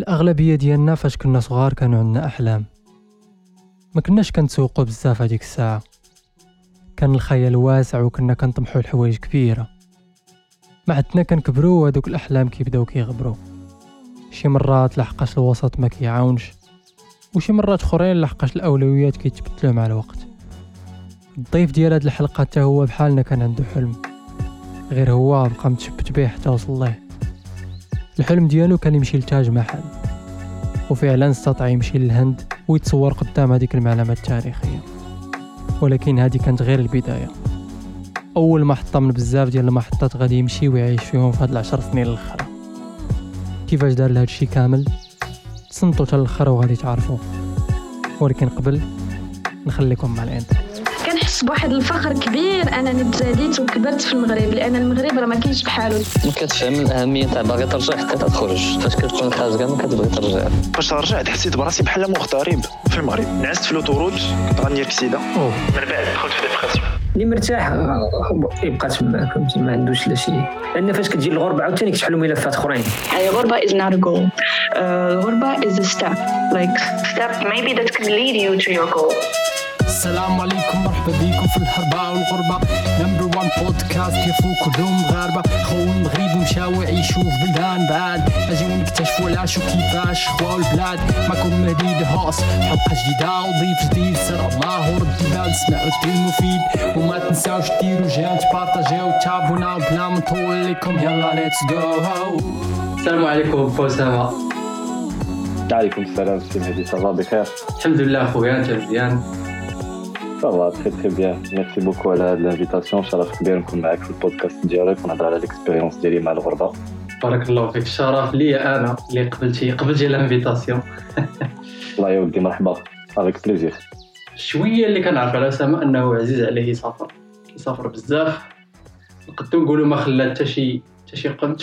الأغلبية ديالنا فاش كنا صغار كانوا عندنا أحلام. ما كناش كنتسوقوا بزاف هذيك الساعة. كان الخيال واسع وكنا كنطمحوا لحوايج كبيرة. ما عدنا كنكبروا وهذوك الأحلام كيبداو كيغبروا. شي مرات لحقاش الوسط ما كيعاونش وشي مرات أخرين لحقاش الأولويات كيتبدلوا مع الوقت. الضيف ديال هاد الحلقة حتى هو بحالنا كان عنده حلم. غير هو بقى متشبت به حتى وصل له الحلم ديالو كان يمشي لتاج محل وفعلا استطاع يمشي للهند ويتصور قدام هذيك المعلمة التاريخية. ولكن هذه كانت غير البداية. أول محطة من بزاف ديال المحطات غادي يمشي ويعيش فيهم في هاد العشر سنين الأخرى. كيفاش دار لهاد الشي كامل؟ تصنتو حتى الآخر وغادي تعرفوا ولكن قبل نخليكم مع ال intro كنحس بواحد الفخر كبير انني تزاديت وكبرت في المغرب لأن المغرب راه ما كاينش بحالو ما كتفهم الأهمية تاع باغي ترجع حتى تخرج فاش كتكون خارج ما كتبغي ترجع فاش رجعت حسيت براسي بحال مغترب في المغرب نعست في l'autoroute كنت غندير كسيدة. من بعد دخلت في dépression اللي مرتاح آه، يبقى تما فهمتي ما عندوش لا شي لأن فاش كتجي الغربه عاوتاني كتحلوا ملفات أخرين الغربة is not a goal. Uh, الغربة is a step. Like step maybe that could lead you to your goal. السلام عليكم مرحبا بكم في الهربة والغربة. number one podcast ضيوفو كلهم مغاربة خواو المغرب ومشاو يعيشوا في بلدان بعاد. أجيو نكتشفوا علاش وكيفاش خواو البلاد. معكم مهدي الهوس حلقة جديدة وضيف جديد. يسر الله ورد البال سمعو الدين المفيد وما تنساوش ديروا جيم تبارطاجيو تابوناو بلا ما نطول لكم. يلا let's go السلام عليكم أسامة عليكم السلام سي مهدي. ça va بخير. الحمد لله خويا انت مزيان ça va très très bien merci beaucoup على هاد l'invitation شرف كبير نكون معاك في البودكاست ديالك ونهضر على l'expérience ديالي مع الغربه بارك الله فيك الشرف ليا أنا اللي قبلتي قبلتي ال invitation الله يودي مرحبا avec plaisir شوية اللي كنعرف على اسامه انه عزيز عليه يسافر يسافر بزاف نقدروا نقولوا ما خلى حتى شي حتى شي قنت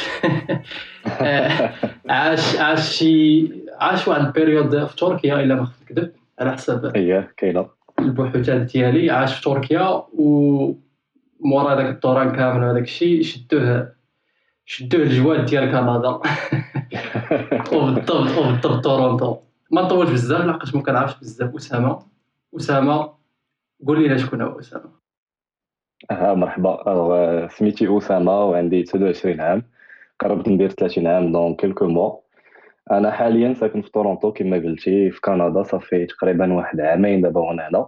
عاش عاش شي عاش واحد ال période في تركيا الا ما خفت نكذب على حسب هي كاينة البحوثات ديالي عاش في تركيا و مورا داك الدوران كامل وهداك الشيء شدوه شدوه الجواد ديال كندا. وبالضبط وبالضبط تورونتو. ما نطولش بزاف لحقاش ما كنعرفش بزاف. أسامة أسامة قول لنا شكون هو أسامة. ها مرحبا. alors، سميتي أسامة وعندي 29 عام. قربت ندير 30 عام dans quelques mois أنا حاليا ساكن في تورونتو كما قلتي في كندا صافي تقريبا واحد عامين دابا وأنا هنا.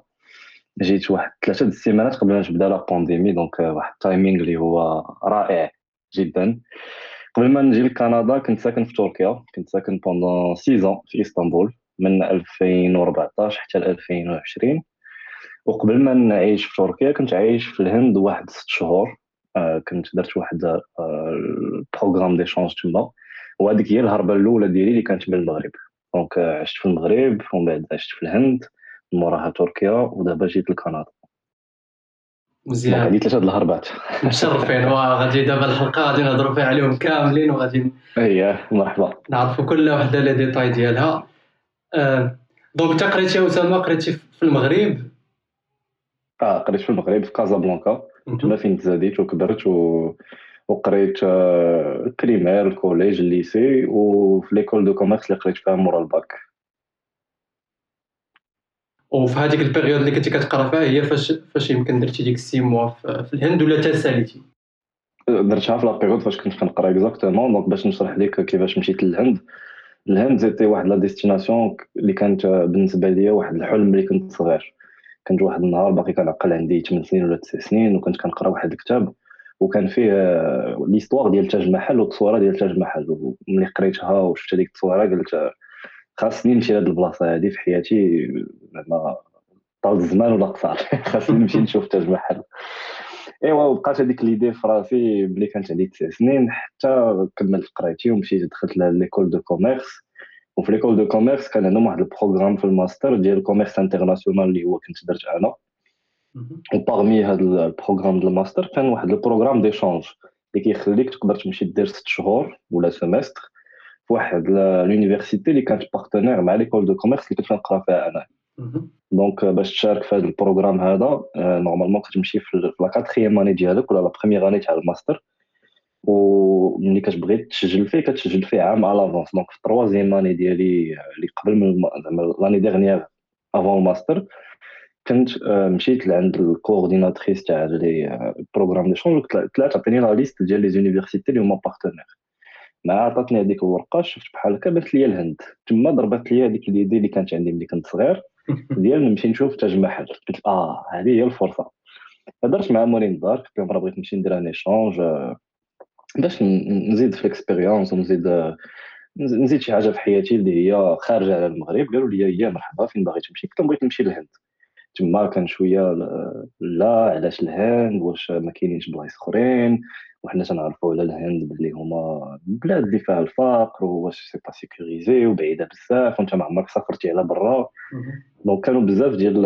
جيت واحد ثلاثة د السيمانات قبل ما تبدا la pandémie donc واحد ال timing اللي هو رائع جدا. قبل ما نجي لكندا كنت ساكن في تركيا كنت ساكن pendant 6 في إسطنبول من 2014 حتى ل 2020 وقبل ما نعيش في تركيا كنت عايش في الهند واحد ست شهور. آه، كنت درت واحد آه، ال programme d'échange تما. وهذيك هي الهربة الأولى ديالي اللي كانت من المغرب. donc آه، عشت في المغرب ومن بعد عشت في الهند موراها تركيا ودابا جيت لكندا. مزيان. هذه ثلاثة الهربات. مشرفين. وغادي دابا الحلقة غادي نهضروا فيها عليهم كاملين وغادي هي مرحبا. نعرفوا كل وحدة les détails ديالها. آه، donc انت قريتي اسامه قريتي في المغرب؟ آه قريت في المغرب في كازابلانكا. تما فين تزاديت وكبرت و... وقريت آه، ال primaire ال collège ال lycée وفي l'école de commerce اللي قريت فيها مورا الباك وفي هذيك ال période اللي كنتي كتقرا فيها هي فاش فاش يمكن درتي ديك ال six mois في الهند ولا تا ساليتي درتها في la période فاش كنت كنقرا exactement donc باش نشرح لك كيفاش مشيت للهند. الهند c'était واحد la destination اللي كانت بالنسبة ليا واحد الحلم اللي كنت صغير. كنت واحد النهار باقي كنعقل عندي 8 سنين ولا 9 سنين وكنت كنقرا واحد الكتاب. وكان فيه آه، l'histoire ديال تاج محل والتصويرة ديال تاج محل. وملي قريتها وشفت هذيك التصويرة قلت آه، خاصني نمشي لهاد البلاصة هادي في حياتي زعما طال الزمان ولا قصر خاصني نمشي نشوف تاج محل. إيوا وبقات هذيك l'idée في راسي ملي كانت عندي تسع سنين حتى كملت قرايتي ومشيت دخلت l'école de commerce. وفي l'école de commerce كان عندهم واحد ال programme في الماستر ديال ال commerce international اللي هو كنت درت أنا. و parmi هذا ال programme ديال الماستر كان واحد ال programme d'échange اللي كيخليك تقدر تمشي دير ست شهور ولا semestre في واحد l'université اللي كانت partenaire مع l'école de commerce اللي كنت كنقرا فيها أنا donc باش تشارك في هذا ال programme هذا normalement كتمشي في la quatrième année ديالك ولا la première année تاع الماستر وملي كتبغي تسجل فيه كتسجل فيه عام على l'avance donc في ال troisième année ديالي اللي قبل من زعما l'année dernière avant ال master كنت آه، مشيت لعند ال coordinatrice تاع les programmes d'échange طلعت عطيني la liste ديال les universités اللي هما partenaires. مع عطاتني هذيك الورقه شفت بحال هكا بانت لي الهند. تما ضربت لي هذيك l'idée اللي كانت عندي ملي كنت صغير. ديال نمشي نشوف تاج محل قلت آه هذه هي الفرصة. هضرت مع موالين الدار قلت لهم راه بغيت نمشي ندير un échange باش نزيد في ال expérience ونزيد نزيد شي حاجة في حياتي اللي هي خارجة على المغرب. قالوا لي يا مرحبا فين باغي تمشي؟ قلت لهم بغيت نمشي للهند. تما كان شوية لا علاش الهند؟ واش ما كاينينش بلايص أخرين؟ وحنا تنعرفوا على الهند باللي هما بلاد اللي فيها الفقر واش c'est pas sécurisé وبعيدة بزاف وانت ما عمرك سافرتي على برا. donc كانوا بزاف ديال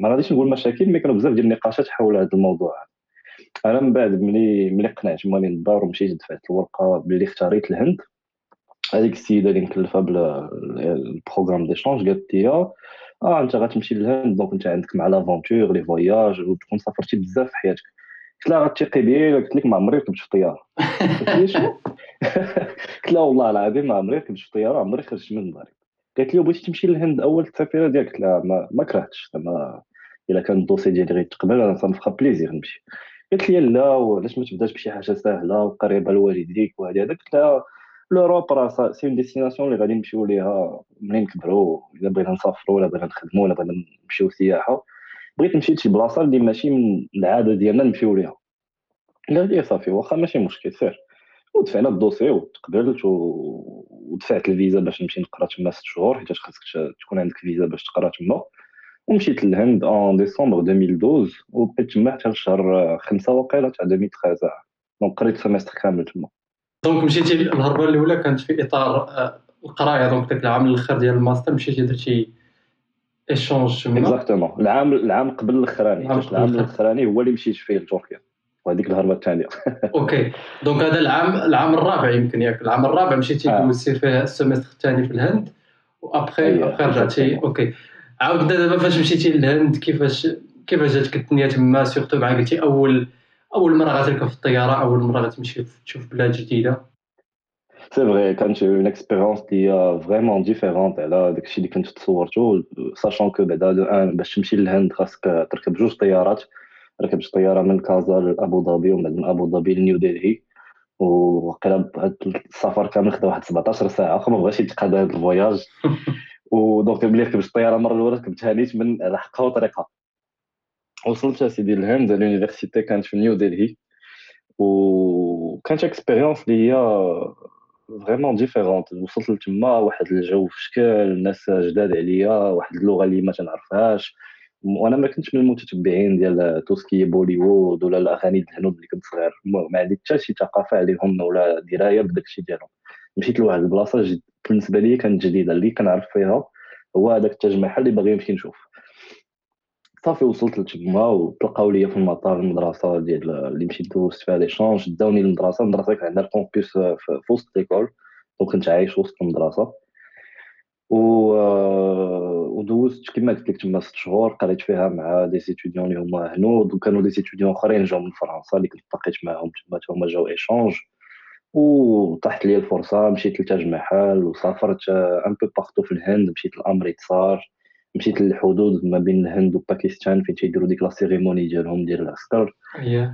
ما غاديش نقول مشاكل mais كانوا بزاف ديال النقاشات حول هذا الموضوع. أنا من بعد ملي ملي قنعت مالين الدار ومشيت دفعت الورقة باللي اختاريت الهند هذيك السيدة اللي مكلفة بال programme d'échange قالت لي آه أنت غتمشي للهند donc أنت عندك مع l'aventure les voyages وتكون سافرتي بزاف في حياتك. قلت لها غتثقي بي قلت لك ما عمري ركبت في الطياره قلت لها والله العظيم ما عمري ركبت في الطياره عمري خرجت من داري قالت لي بغيتي تمشي للهند أول السفيرة ديالك؟ قلت لها ما, ما كرهتش. زعما إلا كان ال dossier ديالي غيتقبل أنا ça me fera plaisir نمشي. قالت لي لا وعلاش ما تبداش بشي حاجة سهلة وقريبة لوالديك وهذه هذا؟ قلت لها l'Europe راه c'est une destination اللي غادي نمشيو ليها منين نكبروا إلا بغينا نسافروا ولا بغينا نخدموا ولا بغينا نمشيو سياحه بغيت نمشي لشي بلاصة اللي ماشي من العادة ديالنا نمشيو ليها. قال لي صافي واخا ماشي مشكل سير. ودفعنا ال dossier وتقبلت ودفعت الفيزا باش نمشي نقرا تما ست شهور حيت خاصك تكون عندك فيزا باش تقرا تما. ومشيت للهند en décembre 2012 وبقيت تما حتى لشهر خمسة وقيله تاع 2013 donc قريت semestre كامل تما. donc مشيتي الهربة الأولى كانت في إطار آه، القرايه دونك داك العام الأخر ديال الماستر مشيتي درتي échange تما exactement العام العام قبل الأخراني. العام الأخراني هو اللي مشيت فيه لتركيا. وهذيك الهربة الثانية. ok. donc هذا العام العام الرابع يمكن ياك. العام الرابع مشيتي آه. دوزتي فيه ال semestre الثاني في الهند. وأبخي أبخي رجعتي. ok. عاود دابا فاش مشيتي للهند كيفاش كيفاش جاتك الدنيا تما؟ surtout مع قلتي أول أول مرة غتركب في الطيارة أول مرة غتمشي تشوف بلاد جديدة. c'est vrai كانت une expérience اللي هي vraiment différente على داكشي اللي كنت تصورتو sachant que بعدا دو ان باش تمشي للهند خاصك تركب جوج طيارات. ركبت طيارة من كازا لأبو ظبي ومن من أبو ظبي لنيو ديلي. وقيلا هاد السفر كامل خدا واحد 17 ساعة. ما بغاش يتقاد هاد ال voyage. و donc ملي ركبت الطيارة المرة الأولى ركبتها نيت من على حقها وطريقها وصلت اسيدي للهند l'université كانت في نيو ديلي وكانت expérience اللي هي vraiment différente وصلت لتما واحد الجو في شكل الناس جداد عليا واحد اللغة اللي ما تنعرفهاش وأنا ما كنتش من المتتبعين ديال tout ce qui est بوليوود ولا الاغاني الهنود اللي كنت صغير ما عندي حتى شي ثقافه عليهم ولا درايه بداكشي ديالهم مشيت لواحد البلاصه بالنسبة لي كانت جديده اللي كنعرف فيها هو هذاك التاج محل اللي باغي نمشي نشوف صافي وصلت لتما وتلقاو ليا في المطار المدرسة ديال اللي مشيت دوزت فيها l'échange داوني للمدرسة المدرسة كان عندها ال campus في وسط l'école وكنت عايش وسط المدرسة. و ودوزت كما قلت لك تما ست شهور قريت فيها مع des étudiants اللي هما هنود وكانوا des étudiants آخرين جاو من فرنسا اللي كنت تلاقيت معاهم تما هما جاو échange وطاحت لي الفرصة مشيت لتاج محل وسافرت un peu partout في الهند مشيت لامريتسار مشيت للحدود ما بين الهند وباكستان فين تيديروا ديك la cérémonie ديالهم ديال العسكر.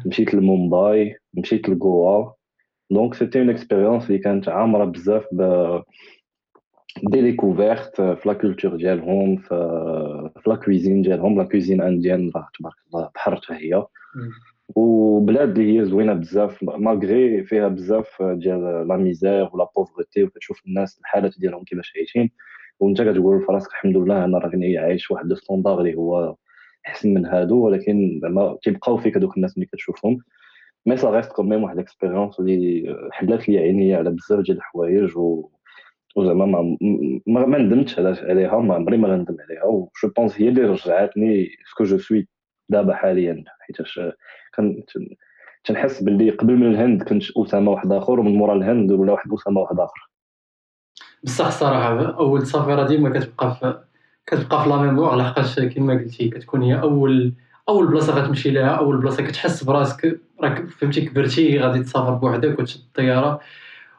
مشيت لمومباي مشيت لغوا donc c'était une expérience اللي كانت عامره بزاف ب des découvertes في la culture ديالهم في la cuisine ديالهم la cuisine indienne راه تبارك الله بحر حتى هي وبلاد اللي هي زوينه بزاف malgré فيها بزاف ديال la misère و la pauvreté وكتشوف الناس الحالات ديالهم كيفاش عايشين وانت كتقول في راسك الحمد لله أنا راني عايش واحد le standard اللي هو أحسن من هادو ولكن زعما تيبقاو فيك هذوك الناس ملي كتشوفهم. mais ça reste quand même واحد ال expérience اللي حلات لي عيني على بزاف ديال الحوايج و وزعما ما ما, ما ندمتش عليها ما عمري ما غندم عليها و je pense هي اللي رجعتني ce que je suis دابا حاليا حيتاش كنت تنحس باللي قبل من الهند كنت اسامه واحد اخر ومن مورا الهند ولا واحد اسامه واحد اخر بصح الصراحه أول سفيره ديما كتبقى في كتبقى في la mémoire لحقاش كما قلتي كتكون هي أول أول بلاصة غتمشي ليها أول بلاصة كتحس براسك راك فهمتي كبرتي غادي تسافر بوحدك وتشد الطيارة.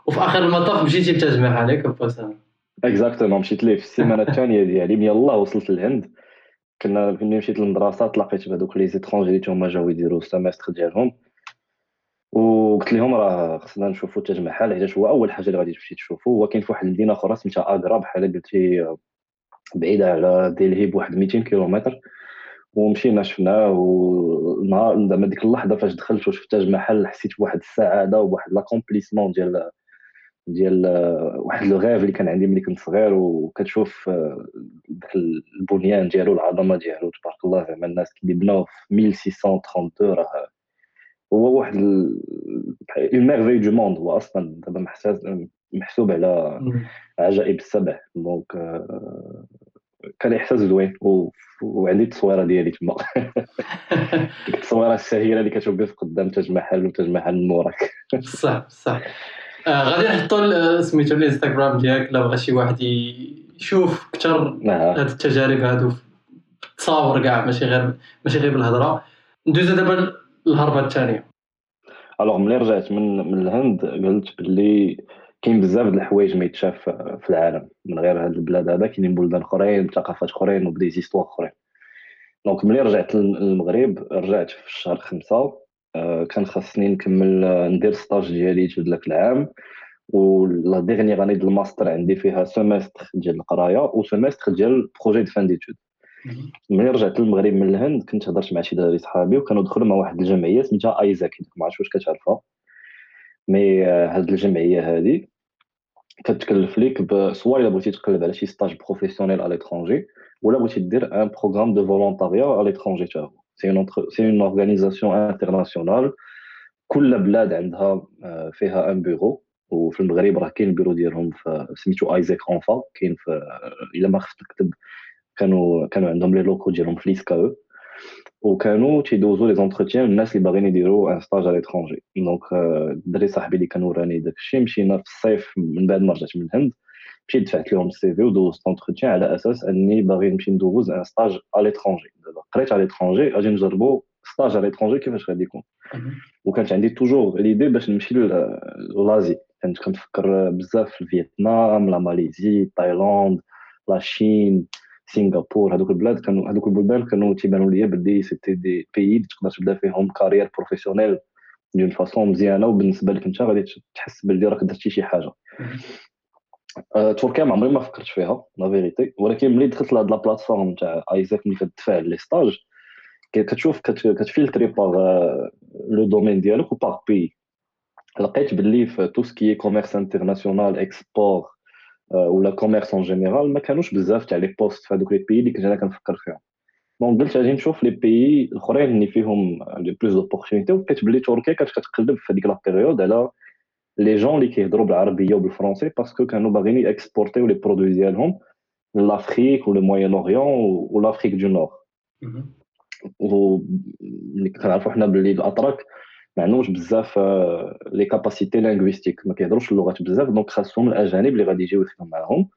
وفي آخر المطاف مشيتي لتاج محل ياك باسام exactement مشيت ليه؟ في السيمانة الثانية ديالي من يلاه وصلت للهند. كنا ملي مشيت للمدرسة تلاقيت بهذوك les étrangers اللي هما جاو يديروا ال semestre ديالهم. وقلت لهم راه خصنا نشوفوا تاج محل حيت هو أول حاجة اللي غادي تمشي تشوفوا هو كاين في واحد المدينة أخرى سميتها اغرا بحال قلتي بعيدة على ديلهي بواحد 200 كيلومتر. ومشينا شفناه ونهار زعما ديك اللحظة فاش دخلت وشفت تاج محل حسيت بواحد السعادة وبواحد l'accomplissement ديال ديال واحد le rêve اللي كان عندي ملي كنت صغير. وكتشوف داك البنيان ديالو العظمة ديالو تبارك الله زعما الناس كي بناو في 1632 راه هو واحد une merveille du monde هو أصلا دابا محسوب على عجائب السبع. donc كان إحساس زوين وعندي التصويرة ديالي تما. ديك التصويرة الشهيره اللي كتشوف بها قدام تاج محل وتاج محل من موراك صح صح. آه غادي نحطوا سميتو الإنستغرام ديالك لا بغى شي واحد يشوف أكثر هاد التجارب هادو. تصاور كاع ماشي غير ماشي غير بالهضرة. ندوزو دابا للهربه الثانية alors ملي رجعت من من الهند قلت باللي كاين بزاف د الحوايج ما يتشاف في العالم. من غير هاد البلاد هذا كاينين بلدان أخرين ثقافات أخرين وب des histoires أخرين. donc ملي رجعت للمغرب رجعت في الشهر خمسة آه، كان خاصني نكمل آه، ندير stage ديالي في ذاك العام. و la dernière année ديال الماستر عندي فيها semestre ديال القراية و semestre ديال projet de fin d'études ملي رجعت للمغرب من الهند كنت هضرت مع شي دراري صحابي وكانوا دخلوا مع واحد الجمعية سميتها آيزاك. ما عرفتش واش كتعرفها. mais آه، هاد الجمعية هادي كتكلف ليك soit إلا بغيتي تقلب على شي stage professionnel à l'étranger ولا بغيتي دير un programme de volontariat à l'étranger حتى هو. c'est une c'est une organisation internationale كل بلاد عندها فيها un bureau وفي المغرب راه كاين البيرو ديالهم سميتو آيزاك اونفا كاين في إلا ما خفت نكذب كانوا كانوا عندهم les locaux ديالهم في l'ISCAE وكانوا تيدوزو les entretiens الناس اللي باغيين يديروا un stage à l'étranger donc الدري صاحبي اللي كان وراني داك الشيء مشينا في الصيف من بعد ما رجعت من الهند مشيت دفعت لهم ال CV ودوزت l'entretien على أساس اني باغي نمشي ندوز un stage à l'étranger دابا قريت à l'étranger غادي نجربوا stage à l'étranger كيفاش غادي يكون وكانت عندي toujours l'idée باش نمشي l'Asie كنت كنفكر بزاف في فيتنام la Malaisie تايلاند la Chine سنغافور هذوك البلاد كانوا هذوك البلدان كانوا تيبانوا ليا بلي c'était des pays تقدر تبدا فيهم carrière professionnelle d'une façon مزيانة وبالنسبة لك انت غادي تحس باللي راك درتي شي حاجة. أه تركيا ما عمري ما فكرت فيها la vérité ولكن ملي دخلت لهاد la plateforme تاع ايزاك ملي كتدفع les stages كتشوف كتفلتري par le domaine ديالك و par pays لقيت باللي في tout ce qui commerce international export ولا commerce en général ما كانوش بزاف تاع les postes في هذوك les pays اللي كنت أنا كنفكر فيهم. donc قلت غادي نشوف les pays الاخرين اللي فيهم le plus d'opportunités ولقيت بلي تركيا كانت كتقلب في هذيك la période على les gens اللي كيهضروا بالعربية وبالفرونسي parce que كانوا باغيين يكسبورتيو les produits ديالهم l'Afrique و le Moyen-Orient و l'Afrique du Nord و كنعرفوا حنا باللي الاتراك ما عندهمش بزاف les capacités linguistiques ما كيهضروش اللغات بزاف donc خاصهم الأجانب اللي غادي يجيو يخدموا معاهم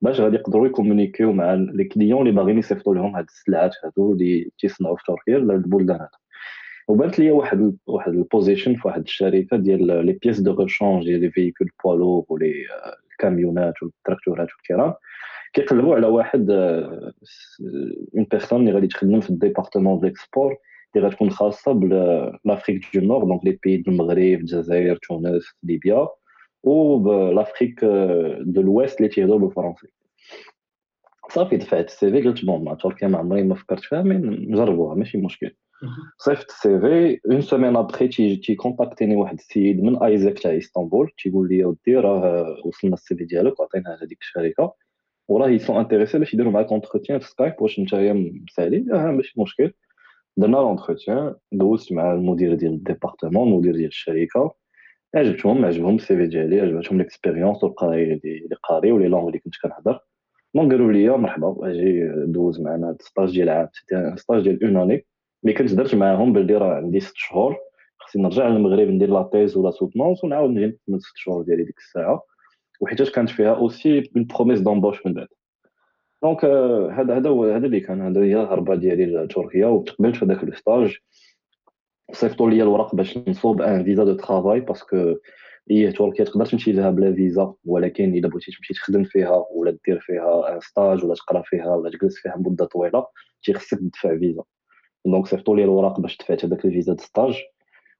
باش غادي يقدروا يكومونيكيو مع les clients اللي باغيين يصيفطوا لهم هاد السلعات هادو اللي تيصنعوا في تركيا ولا البلدان هادو. وبانت لي واحد واحد ال position في واحد الشركة ديال les pièces de rechange ديال les véhicules poids lourds ولي الكاميونات والتراكتورات والكرام كيقلبوا على واحد une personne اللي غادي تخدم في ال département d'export اللي غتكون خاصه ب l'Afrique du Nord donc les pays المغرب الجزائر تونس ليبيا وب l'Afrique de l'Ouest اللي تيهضروا بالفرنسي صافي دفعت ال CV قلت bon مع تركيا ما عمري ما فكرت فيها mais نجربوها ماشي مشكل صيفط ال CV une semaine après تي تي كونتاكتيني واحد السيد من ايزاك تاع اسطنبول تيقول لي ودي راه وصلنا ال CV ديالك وعطيناه لهذيك الشركة وراه ils sont intéressés باش يديروا معاك entretien في سكايب واش نتايا مسالي آه ماشي مشكل درنا l'entretien دوزت مع المدير ديال ال département المدير ديال الشركة عجبتهم عجبهم ال CV ديالي عجبتهم l'expérience والقراية اللي قاري و les langues اللي كنت كنهضر. donc قالوا لي مرحبا أجي دوز معنا هاد ديال عام. stage ديال une année mais كنت درت معاهم باللي راه عندي ست شهور خصني نرجع للمغرب ندير la thèse و la soutenance ونعاود نجي نكمل ست شهور ديالي ديك الساعة. وحيتاش كانت فيها aussi une promesse d'embauche من بعد. donc هذا هذا هو هذا اللي كان هذا هي الهربه ديالي لتركيا وتقبلت في هذاك le stage صيفطوا لي الوراق باش نصوب un visa de travail parce que هي تركيا تقدر تمشي لها بلا فيزا ولكن الا بغيتي تمشي تخدم فيها ولا دير فيها un stage ولا تقرا فيها ولا تجلس فيها مده طويله تيخصك تدفع فيزا donc صيفطوا لي الوراق باش دفعت هذاك ال visa de stage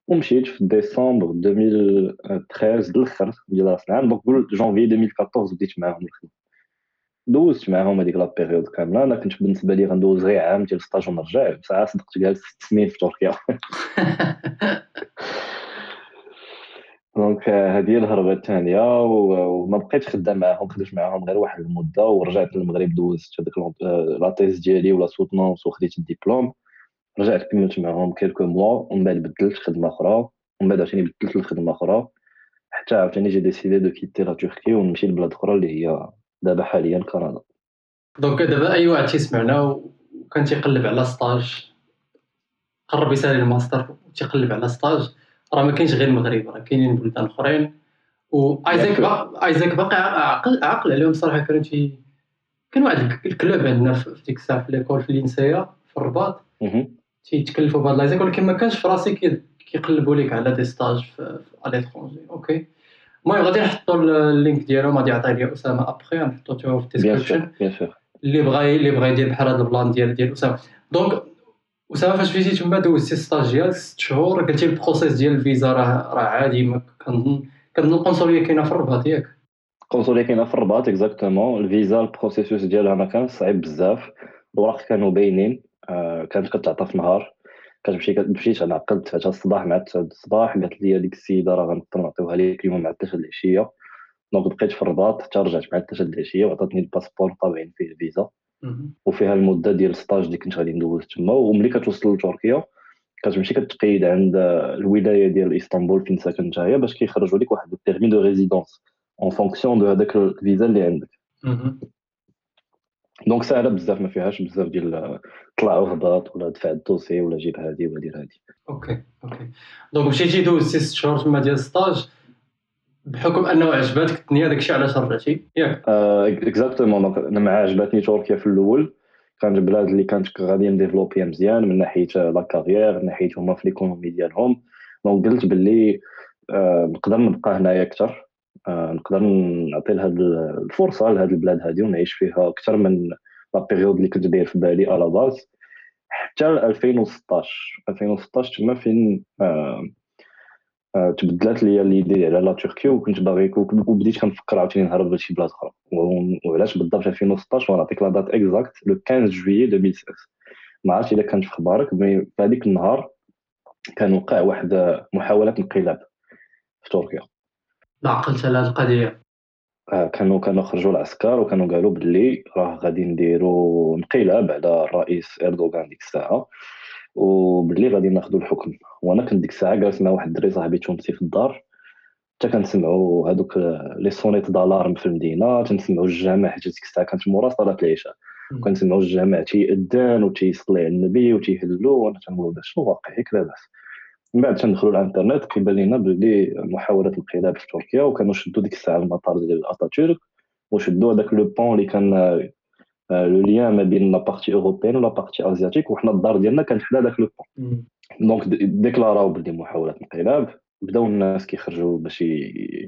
ومشيت في ديسمبر 2013 الآخر ديال راس العام donc قول جونفي 2014 بديت معاهم الخدمه دوزت معاهم هذيك la période كاملة. أنا كنت بالنسبة لي غندوز غير عام ديال stage ونرجع. بصح صدقت قال ست سنين في تركيا. donc هذه هي الهربة الثانية وما بقيتش خدام معاهم خدمت معاهم غير واحد المدة ورجعت للمغرب دوزت هذاك la thèse ديالي و la soutenance وخديت الدبلوم. رجعت كملت معاهم quelques mois ومن بعد بدلت خدمة أخرى. ومن بعد عاوتاني بدلت لخدمة أخرى. حتى عاوتاني j'ai décidé de quitter la Turquie ونمشي لبلاد أخرى اللي هي دابا حاليا كندا. donc دابا أي واحد تيسمعنا وكان تيقلب على stage قرب يسالي الماستر وتيقلب على stage راه ما كاينش غير المغرب راه كاينين بلدان أخرين. و AIESEC باقي AIESEC باقي عاقل عاقل عليهم صراحة كانوا تي كان واحد ال club عندنا في ديك الساعة في l'école في ال ENSIAS في الرباط. تيتكلفوا بهاد l'AIESEC ولكن ما كانش في راسي كيقلبوا لك على des stages في à l'étranger okay المهم غادي نحطوا ال link ديالهم غادي يعطيه لي اسامه ابخي غنحطو في ال description اللي بغى اللي بغى يدير بحال هذا ال plan ديال ديال اسامه donc اسامه فاش مشيتي تما دوزتي stage ديال ست شهور قلتي ال process ديال الفيزا راه راه عادي ما كنظن كنظن القنصليه كاينة في الرباط ياك القنصليه كاينة في الرباط exactement الفيزا ال processus ديالها ما كان صعيب بزاف الوراق كانوا باينين كانت كتعطى في نهار كتمشي مشيت أنا عقلت دفعتها الصباح مع الصباح قالت لي هذيك السيدة راه غنضطر نعطيوها لك اليوم مع 3 العشية. donc بقيت في الرباط حتى رجعت مع 3 العشية وعطاتني ال passeport طابعين فيه الفيزا. وفيها المدة ديال ال stage اللي كنت غادي ندوز تما. وملي كتوصل لتركيا كتمشي كتقيد عند الولاية ديال إسطنبول فين ساكن نتايا باش كيخرجوا لك واحد ال permis de résidence en fonction de هذاك الفيزا اللي عندك. donc ساهله بزاف ما فيهاش بزاف ديال طلع وهبط ولا دفع ال dossier ولا جيب هادي ولا دير هادي. okay okay. donc مشيتي دوزتي ست شهور تما ديال stage بحكم أنه عجباتك الدنيا داكشي علاش رجعتي ياك. exactement أنا مع عجباتني تركيا في الأول. كانت بلاد اللي كانت غادي نديفلوبيها مزيان من ناحية la carrière من ناحية هما في l'économie ديالهم. donc قلت باللي نقدر نبقى هنايا أكثر. نقدر نعطي لهاد الفرصة لهاد البلاد هادي ونعيش فيها أكثر من la période اللي كنت داير في بالي على base حتى 2016 2016 تما فين آه آه تبدلات ليا l'idée على la Turquie ا وكنت باغي وبديت كنفكر عاوتاني نهرب لشي بلاد أخرى. وعلاش بالضبط 2016 ونعطيك la date exacte le 15 juillet 2016 ما عرفتش الا كانت في خبارك mais في هذيك النهار كان وقع واحد محاولة انقلاب في تركيا. لا عقلت على هذه القضية. آه، كانوا كانوا خرجوا العسكر وكانوا قالوا باللي راه غادي نديروا انقلاب على الرئيس إردوغان ديك الساعة وباللي غادي ناخذوا الحكم. وأنا كنت ديك الساعة جالس مع واحد الدري صاحبي تونسي في الدار حتى كنسمعوا هذوك les sonnettes d'alarme في المدينة تنسمعوا الجامع حيت ديك الساعة كانت مورا صلاه العشاء كنسمعوا الجامع تيأذن وتيصلي على النبي وتيهلوا وأنا تنقول شنو واقع هيك لاباس من بعد تندخلوا الانترنت كيبان لنا بلي محاوله انقلاب في تركيا وكانوا شدوا ديك الساعة المطار ديال اتاتورك وشدوا هذاك le pont اللي كان le lien ما بين la partie européenne و la partie asiatique وحنا الدار ديالنا كانت حدا داك le pont. donc ديكلاراو بلي محاوله انقلاب بداو الناس كيخرجوا باش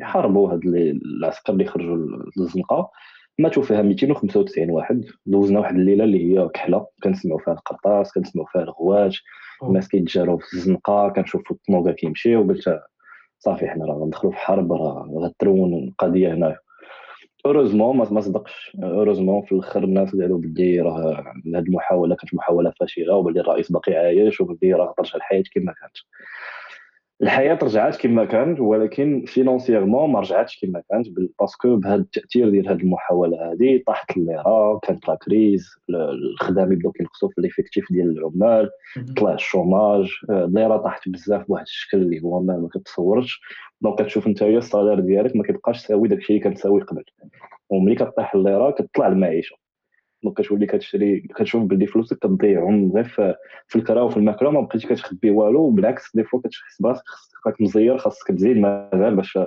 يحاربوا هاد العسكر اللي خرجوا للزنقة. ماتوا فيها 295 واحد دوزنا واحد الليلة اللي هي كحلة كنسمعوا فيها القرطاس كنسمعوا فيها الغوات الناس كيتجاراو في الزنقة كنشوفوا الطنوكه كيمشيو وقلت صافي حنا راه غندخلوا في حرب راه غترون القضية هنايا. heureusement ما صدقش. heureusement في الأخر الناس قالوا بلي راه هذه المحاولة كانت محاولة فاشلة وبلي الرئيس باقي عايش وبلي راه ترجع الحياة كما كانت. الحياة رجعت كما كانت ولكن financièrement ما رجعتش كما كانت parce que بهذا التأثير ديال هذه المحاولة هذه طاحت الليرة كانت la crise الخدام يبداو كينقصوا في l'effectif ديال العمال طلع ال chômage الليرة طاحت بزاف بواحد الشكل اللي هو ما, ما كتصورش. donc كتشوف انت ال salaire ديالك ما كيبقاش تساوي داكشي اللي كان قبل. وملي كطيح الليرة كتطلع المعيشة. كتولي كتشري كتشوف بلي فلوسك كتضيعهم غير في الكرا وفي الماكله ما بقيتي كتخبي والو بالعكس des fois كتحس براسك خاصك مزير خاصك تزيد مازال باش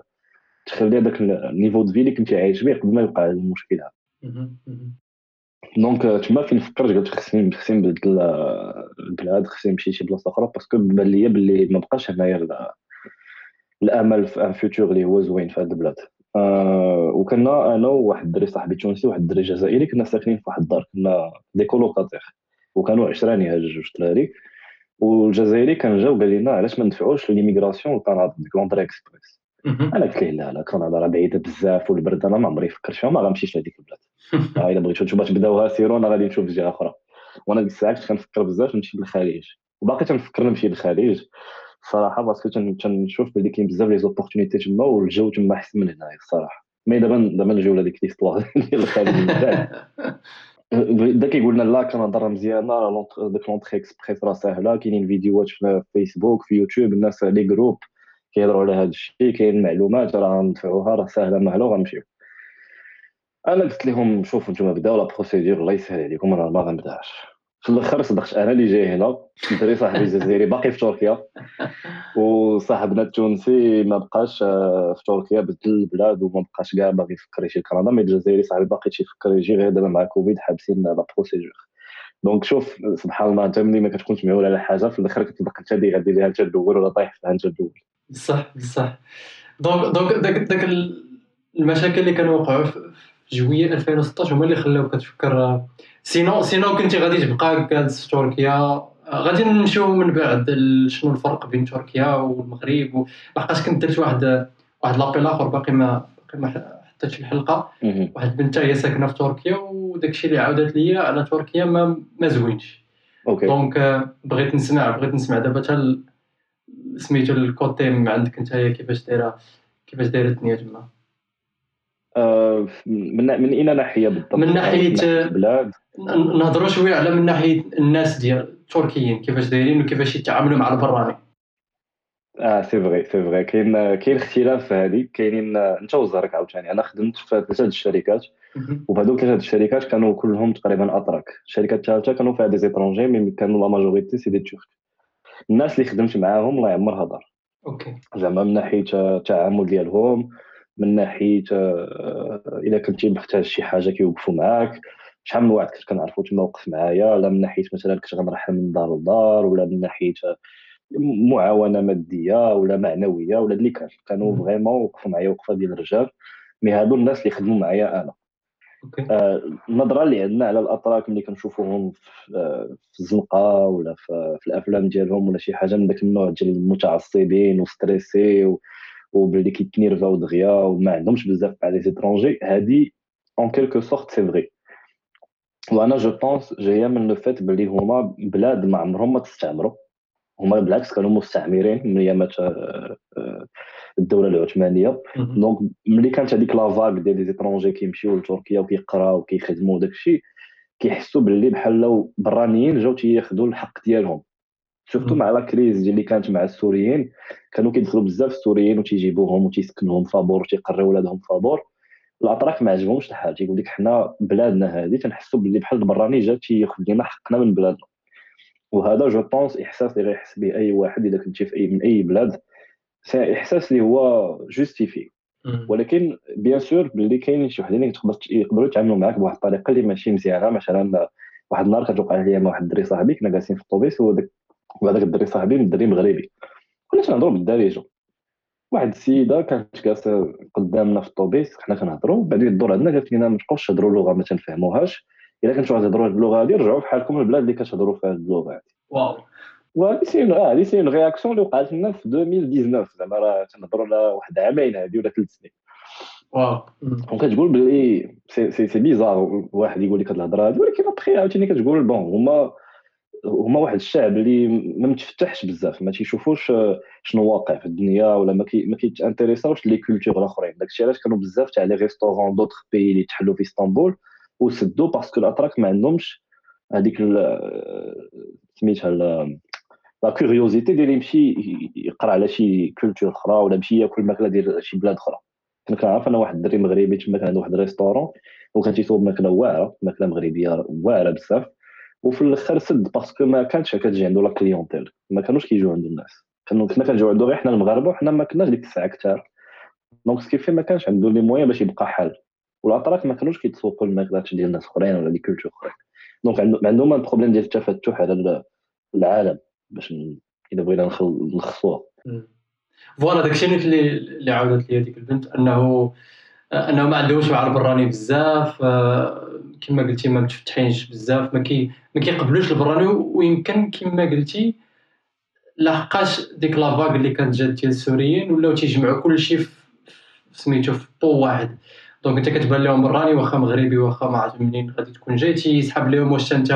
تخلي هذاك ال niveau de vie اللي كنتي عايش به قبل ما يوقع المشكل هذا. donc تما فين فكرت قلت خصني خصني نبدل البلاد خصني نمشي شي بلاصة أخرى parce que بان ليا بلي ما بقاش هنايا ال- الأمل في un futur اللي هو زوين في هاد البلاد. وكنا أنا وواحد الدري صاحبي تونسي وواحد الدري جزائري كنا ساكنين في واحد الدار كنا des colocataires. وكانوا عشراني هاد جوج دراري والجزائري كان جا وقال لنا علاش ما ندفعوش l'immigration لكندا؟ ديك l'Entrée Express أنا قلت ليه لا لا كندا راه بعيدة بزاف والبرد أنا ما عمري فكرت فيها ما غنمشيش لهذيك البلاد. آه، إلا بغيتو نتوما تبداوها سيرو أنا غادي نشوف جهة أخرى. وأنا ديك الساعة كنت كنفكر بزاف نمشي للخليج. وباقي تنفكر نمشي للخليج. الصراحه parce que تن- تنشوف بلي كاين بزاف les opportunités تما والجو تما أحسن من هنايا الصراحة. mais دابا دابا نجيو لهذيك l'histoire ديال الخليج من بعد. بدا كيقول لنا لا كندا راه مزيانة ديك l'Entrée Express راه ساهله كاينين فيديوهات في فيسبوك في يوتيوب الناس les groupes كيهضروا على هذا الشيء كاين معلومات راه ندفعوها راه ساهله مهلة غنمشيو أنا قلت لهم شوفوا نتوما بداو la procédure الله يسهل عليكم أنا ما غنبداش في الأخر صدقت أنا اللي جاي هنا. دري صاحبي الجزائري باقي في تركيا. وصاحبنا التونسي ما بقاش آه، في تركيا بدل البلاد وما بقاش كاع باغي يفكر يجي لكندا. mais الجزائري صاحبي باقي تيفكر يجي غير دابا مع كوفيد حابسين la procédure donc شوف سبحان الله أنت ملي ما كتكونش معول على حاجة في الأخر كتبقى أنت اللي غادي ليها أنت الأول ولا طايح فيها أنت الأول. بصح بصح. donc donc داك داك ال- المشاكل اللي كانوا وقعوا في جوية 2016 هما اللي خلاوك كتفكر sinon sinon كنتي غادي تبقى جالس في تركيا. غادي نمشيو من بعد شنو الفرق بين تركيا والمغرب لحقاش كنت درت واحد واحد l'appel آخر باقي ما باقي ما حطيتش الحلقة. واحد بنت هي ساكنة في تركيا وداكشي اللي عاودت ليا على تركيا ما ما زوينش. OK. donc آه، بغيت نسمع بغيت نسمع. دابا حتى سميتو ال côté عندك انت كيفاش دايرة كيفاش دايرة الدنيا تما؟ آه، من من اين ناحية بالضبط. من ناحية- البلاد. نهضروا شوية على من ناحية الناس ديال التركيين كيفاش دايرين وكيفاش يتعاملوا مع البراني. آه c'est vrai c'est vrai كاين كاين اختلاف في هذه. كاينين أنت وزهرك عاوتاني. أنا خدمت في ثلاثة الشركات. وبهذوك ثلاثة الشركات كانوا كلهم تقريبا أتراك. الشركة الثالثة كانوا فيها des étrangers mais كانوا la majorité c'est des Turcs الناس اللي خدمت معاهم الله يعمرها دار OK. زعما من ناحية التعامل ديالهم من ناحية آه، الا كنتي محتاج شي حاجة كيوقفوا معاك شحال من واحد كنت كنعرفو تما وقف معايا؟ لا من ناحية مثلا كنت غنرحل من دار لدار ولا من ناحية آه، معاونة مادية ولا معنوية ولا اللي كان. كانوا. vraiment وقفوا معايا وقفة ديال الرجال. mais هادو الناس اللي خدموا معايا أنا. آه، النظرة اللي عندنا على الاتراك ملي كنشوفوهم في آه، في الزنقة ولا في, في الأفلام ديالهم ولا شي حاجة من داك النوع ديال المتعصبين و stressés و- وباللي كيتنيرفاو دغيا وما عندهمش بزاف مع les étrangers هادي en quelque sorte c'est vrai وأنا je pense جاية من le fait باللي هما بلاد ما عمرهم ما تستعمروا. هما بالعكس كانوا مستعمرين من ايامات آه، الدولة العثمانية. donc ملي كانت هذيك la vague ديال les étrangers كيمشيو لتركيا وكيقراو وكيخدموا وداك الشيء كيحسوا باللي بحال لو برانيين جاو تياخذوا الحق ديالهم. surtout. مع la crise اللي كانت مع السوريين. كانوا كيدخلوا بزاف السوريين وتيجيبوهم وتيسكنوهم فابور وتيقريو ولادهم فابور. الاتراك ما عجبهمش الحال تيقول لك حنا بلادنا هذه تنحسوا باللي بحال البراني جا تياخذ لنا حقنا من بلادنا. وهذا je pense إحساس اللي غيحس به أي واحد إذا كنتي في اي من أي بلاد. c'est إحساس اللي هو justifié مم. ولكن bien sûr باللي كاينين شي وحدين تقدر يقدروا يتعاملوا معاك بواحد الطريقة اللي ماشي مزيانة. مثلا واحد النهار كتوقع لي مع واحد الدري صاحبي كنا جالسين في الطوبيس وهذاك وهذاك الدري صاحبي الدري مغربي كنا تنهضروا بالدارجه واحد السيدة كانت جالسة قدامنا في الطوبيس حنا كنهضروا بعدين الدور عندنا قالت لنا ما تبقاوش تهضروا لغة ما تنفهموهاش. إلا كنتوا غتهضروا هذه اللغة هذه رجعوا بحالكم البلاد اللي كتهضروا فيها هذه اللغة هذه واو. وهذه c'est آه هذه c'est une réaction اللي وقعت لنا في 2019 زعما راه تنهضروا على واحد عامين هذه ولا ثلاث سنين. واو. وكتقول باللي c'est c'est bizarre واحد يقول لك هاد الهضرة هادي ولكن ابخي عاوتاني كتقول bon هما هما واحد الشعب اللي ما متفتحش بزاف ما تيشوفوش آه، شنو واقع في الدنيا ولا ما كي ما les cultures الأخرين. داكشي علاش كانوا بزاف تاع les restaurants d'autres pays اللي تحلوا في اسطنبول وسدوا parce que الاتراك ما عندهمش هذيك آه، سميتها la curiosité ديال يمشي يقرا على شي culture أخرى ولا يمشي ياكل ماكلة ديال شي بلاد أخرى. كنت كنعرف أنا واحد الدري مغربي تما كان عنده واحد ال restaurant وكان تيصوب ماكلة واعرة ماكلة مغربية واعرة بزاف. وفي الآخر سد parce que ما كانتش كتجي عنده la clientèle ما كانوش كيجيو عنده الناس. كانوا كنا كنجيو عنده غير حنا المغاربة وحنا ما كناش ديك الساعة كثار donc ce qui fait ما كانش عنده les moyens باش يبقى حال. والاتراك ما كانوش كيتسوقوا الماكلات ديال ناس أخرين ولا les cultures أخرين. donc عندهم عندهم un problème ديال التفتح على ال- العالم باش الا بغينا نلخصوها voilà داكشي اللي اللي عاودت لي هذيك البنت أنه انه ما عندهمش مع البراني بزاف آه، كما قلتي ما متفتحينش بزاف ما كي ما كيقبلوش البراني ويمكن كما قلتي لحقاش ديك la vague اللي كانت جات ديال السوريين ولاو تيجمعوا كلشي سميتو في pot واحد donc انت كتبان لهم براني واخا مغربي واخا ما عرفت منين غادي تكون جاي تيسحب لهم واش انت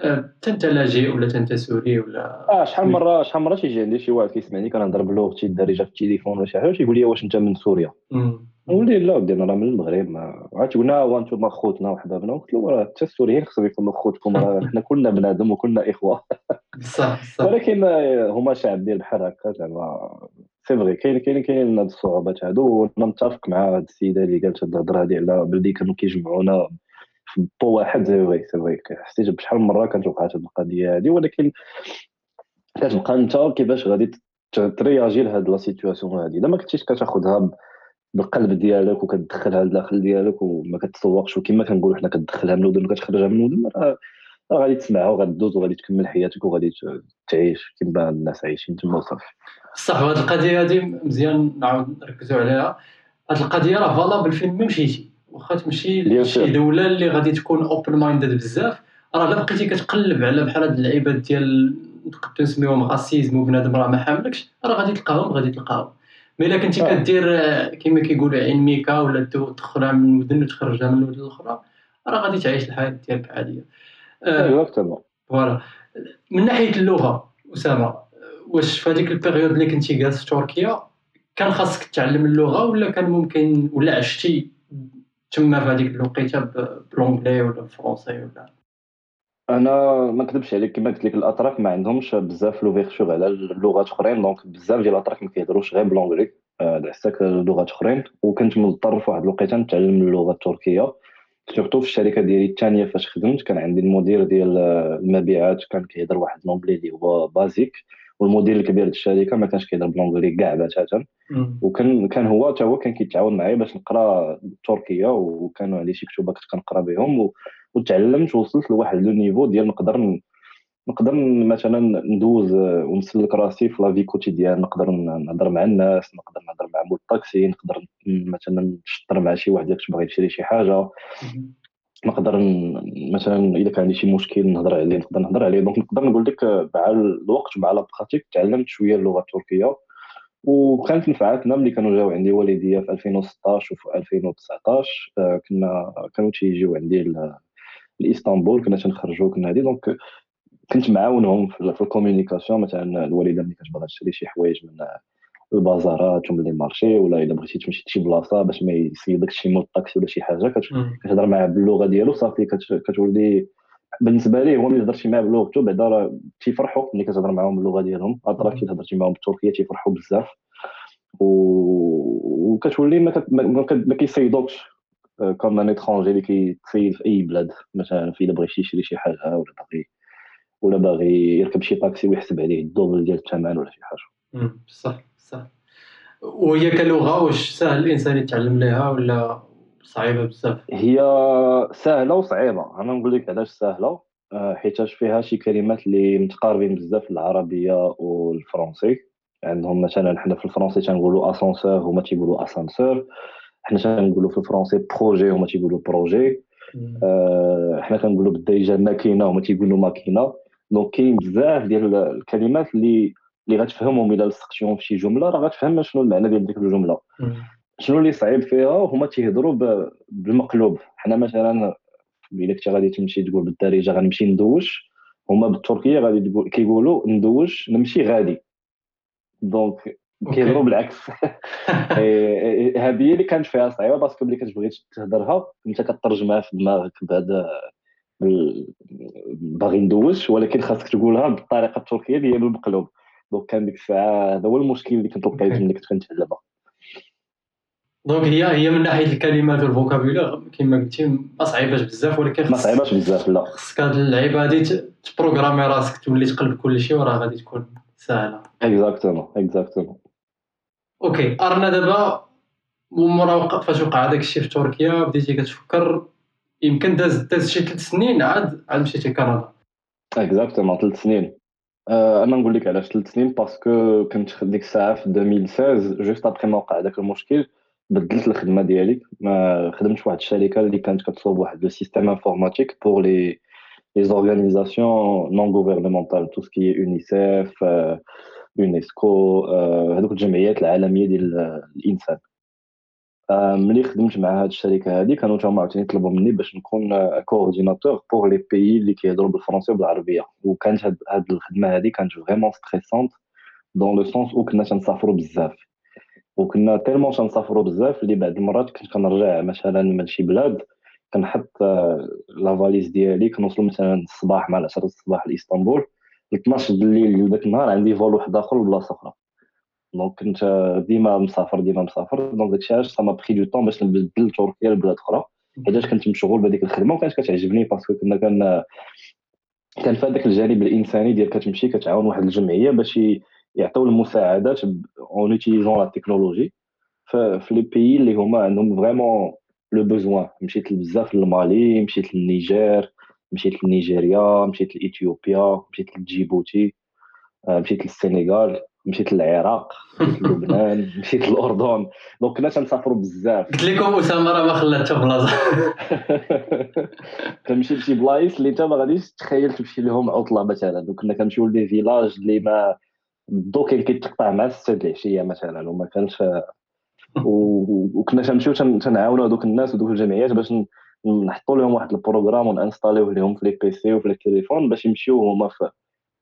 آه، انت لاجئ ولا انت سوري ولا آه شحال مره شحال مرة تيجي عندي شي واحد كيسمعني كنهضر بلغتي الدارجه في التليفون ولا شي حاجة تيقول لي واش انت من سوريا مم. له لا ودي أنا راه من المغرب ما عاد تقولنا هو أنتم خوتنا وحبابنا قلت له راه حتى السوريين خصهم يكونوا خوتكم حنا كلنا بنادم وكلنا إخوة. بصح بصح ولكن آه، هما شعب ديال بحال هكا زعما c'est vrai كاين كاين كاين هاد الصعوبات هادو وأنا متفق مع هاد السيدة اللي قالت هاد الهضرة هادي على باللي كانوا كيجمعونا في pot واحد c'est vrai c'est vrai حسيت بشحال من مرة كانت وقعت هاد القضية هادي ولكن كتبقى أنت كيفاش غادي ترياجي لهاد la situation هادي. إلا ما كنتيش كتاخذها بالقلب ديالك وكتدخلها لداخل ديالك وما كتسوقش وكما كنقولوا حنا كتدخلها من الودن وكتخرجها من الودن راه غادي تسمعها وغادوز وغادي تكمل حياتك وغادي تعيش كما الناس عايشين تما وصافي. صح وهاد القضية هادي مزيان نعاود نركزوا عليها. هاد القضية راه valable فين؟ ما مشيتي واخا تمشي لشي. دولة اللي غادي تكون open-minded بزاف راه الا بقيتي كتقلب على بحال هاد اللعيبات ديال نقدروا نسميوهم racisme وبنادم راه ما حاملكش راه غادي تلقاهم غادي تلقاهم. mais إلا كنتي آه. كدير آه، كما كيقولوا عين ميكا ولا تدخلها من ودن وتخرجها من الودن الأخرى راه غادي تعيش الحياة ديالك عادية. آه، exactement voilà. من ناحية اللغة أسامة واش في هذيك ال période اللي كنتي جالس في تركيا كان خاصك تعلم اللغة ولا كان ممكن ولا عشتي تما في هذيك الوقيتة ب- ب l'anglais ولا بالفرونسي ولا؟ أنا ما نكذبش عليك كما قلت لك الاتراك ما عندهمش بزاف l'ouverture على اللغات أخرين donc بزاف ديال الاتراك ما كيهضروش غير ب l'anglais آه، عساك لغات أخرين. وكنت مضطر في واحد الوقيتة نتعلم اللغة التركية. surtout في الشركة ديالي الثانية فاش خدمت كان عندي المدير ديال المبيعات كان كيهضر واحد l'anglais اللي هو basique والمدير الكبير ديال الشركة ما كانش كيهضر ب l'anglais كاع بتاتا. وكان كان هو حتى هو كان كيتعاون معايا باش نقرا التركيه وكانوا عندي شي كتب كنت كنقرا بهم. وتعلمت وصلت لواحد le niveau ديال نقدر نقدر مثلا ندوز آه، ونسلك راسي في la vie quotidienne نقدر نهضر مع الناس نقدر نهضر مع مول الطاكسي نقدر مثلا نشطر مع شي واحد باش باغي شي حاجة. نقدر مثلا الا كان عندي شي مشكل نهضر عليه نقدر نهضر عليه. donc نقدر نقول لك آه، مع الوقت ومع la pratique تعلمت شوية اللغة التركية. وكانت نفعتنا ملي كانوا جاو عندي والديا في 2016 وفي 2019 آه، كنا كانوا تيجيو عندي لإسطنبول كنا تنخرجوا كنا هادي. donc كنت معاونهم في في ال communication مثلا الوالدة ملي كتبغى تشري شي حوايج من البازارات ومن les marchés ولا إلا بغيتي تمشي لشي بلاصة باش ما يصيدك شي مول طاكسي ولا شي حاجة كت- كتهضر معاه باللغة ديالو. صافي كت- كتولي بالنسبة ليه هو ملي هضرتي معاه بلغته بعدا راه تيفرحوا ملي كتهضر معاهم باللغة ديالهم. اتراك كي هضرتي معاهم بالتركيه تيفرحوا بزاف. و... وكتولي ما, كت... ما, ما, كت... ما كيصيدوكش comme un étranger اللي كيتصيد في اي بلاد مثلا في الا بغى يشري شي حاجة ولا باغي ولا باغي يركب شي طاكسي ويحسب عليه ال double ديال الثمن ولا شي حاجة. مم، بصح بصح وهي كلغة واش سهل الإنسان يتعلم لها ولا صعيبة بزاف؟ هي سهلة وصعيبة. أنا نقول لك علاش سهلة. آه، حيتاش فيها شي كلمات اللي متقاربين بزاف العربية والفرنسي. عندهم مثلا حنا في الفرنسي تنقولوا اسانسور هما تيقولوا asansör حنا تنقولوا في الفرنسي projet هما تيقولوا proje آه، حنا كنقولوا بالدارجه ماكينة هما تيقولوا ماكينة. donc كاين بزاف ديال الكلمات اللي اللي غتفهمهم إلا لصقتيهم في شي جملة راه غتفهم شنو المعنى ديال ديك الجملة. شنو اللي صعيب فيها؟ هما تيهضروا بالمقلوب. حنا مثلا إلا كنتي غادي تمشي تقول بالدارجة غنمشي ندوش هما بالتركية غادي تقول كيقولوا ندوش نمشي غادي. donc كيهضروا بالعكس إيه، إيه، هذه هي اللي كانت فيها صعيبة parce que ملي كتبغي تهضرها أنت كترجمها في دماغك بهذا باغي ندوش ولكن خاصك تقولها بالطريقة التركية اللي هي بالمقلوب. donc كان ديك الساعة هذا هو المشكل اللي كنت لقيت ملي كنت كنتعلمها donc هي هي من ناحية الكلمات وال vocabulaire كما قلتي ما صعيباش بزاف ولكن ما صعيباش بزاف لا. خصك هاد اللعيبة هادي تبروغرامي راسك تولي تقلب كل شيء وراه غادي تكون سهله exactement exactement OK أرنا دابا ومورا وقع فاش وقع هذاك الشيء في تركيا بديتي كتفكر يمكن داز داز شي ثلاث سنين عاد عاد مشيتي كندا exactement ثلاث سنين. آه، أنا نقول لك علاش ثلاث سنين؟ parce que كنت ديك الساعة في 2016 juste après ما وقع هذاك المشكل بدلت الخدمة ديالي خدمت واحد الشركة اللي كانت كتصوب واحد le système informatique pour les les organisations non gouvernementales tout ce qui UNICEF UNESCO هذوك الجمعيات العالمية ديال الإنسان. آه، ملي خدمت مع هاد الشركة هادي كانوا تما عاوتاني طلبوا مني باش نكون coordinateur pour les pays اللي كيهضروا بالفرنسي وبالعربية. وكانت هاد, هاد الخدمة هادي كانت vraiment stressante dans le sens où كنا تنسافروا بزاف. وكنا vraiment تنسافروا بزاف اللي بعد المرات كنت كنرجع مثلا من شي بلاد كنحط la valise ديالي كنوصلوا مثلا الصباح مع العشرة الصباح لإسطنبول. 12 الليل ذاك النهار عندي vol واحد آخر لبلاصه أخرى. donc كنت ديما مسافر ديما مسافر donc داكشي علاش سا ما بخي دو طون باش نبدل تركيا لبلاد أخرى. حيتاش كنت مشغول بهذيك الخدمة وكانت كتعجبني parce que كنا كان كان في هذاك الجانب الإنساني ديال كتمشي كتعاون واحد الجمعية باش يعطيو المساعدات en utilisant la technologie في les pays اللي هما عندهم vraiment le besoin مشيت بزاف للمالي مشيت للنيجر مشيت لنيجيريا مشيت لاثيوبيا مشيت لجيبوتي مشيت للسنغال مشيت للعراق مشيت للبنان مشيت للأردن. donc كنا تنسافروا بزاف. قلت لكم أسامة راه ما خلات حتى بلاصة. كنمشي لشي بلايص اللي انت ما غاديش تخيل تمشي لهم عطلة مثلا. donc كنا كنمشيو ل des villages اللي ما الضو كان كيتقطع مع السته العشية مثلا وما كانش وكنا تنمشيو تنعاونوا هذوك الناس ودوك الجمعيات باش نحطوا لهم واحد ال programme ونانستاليوه لهم في les PC وفي التليفون باش يمشيو هما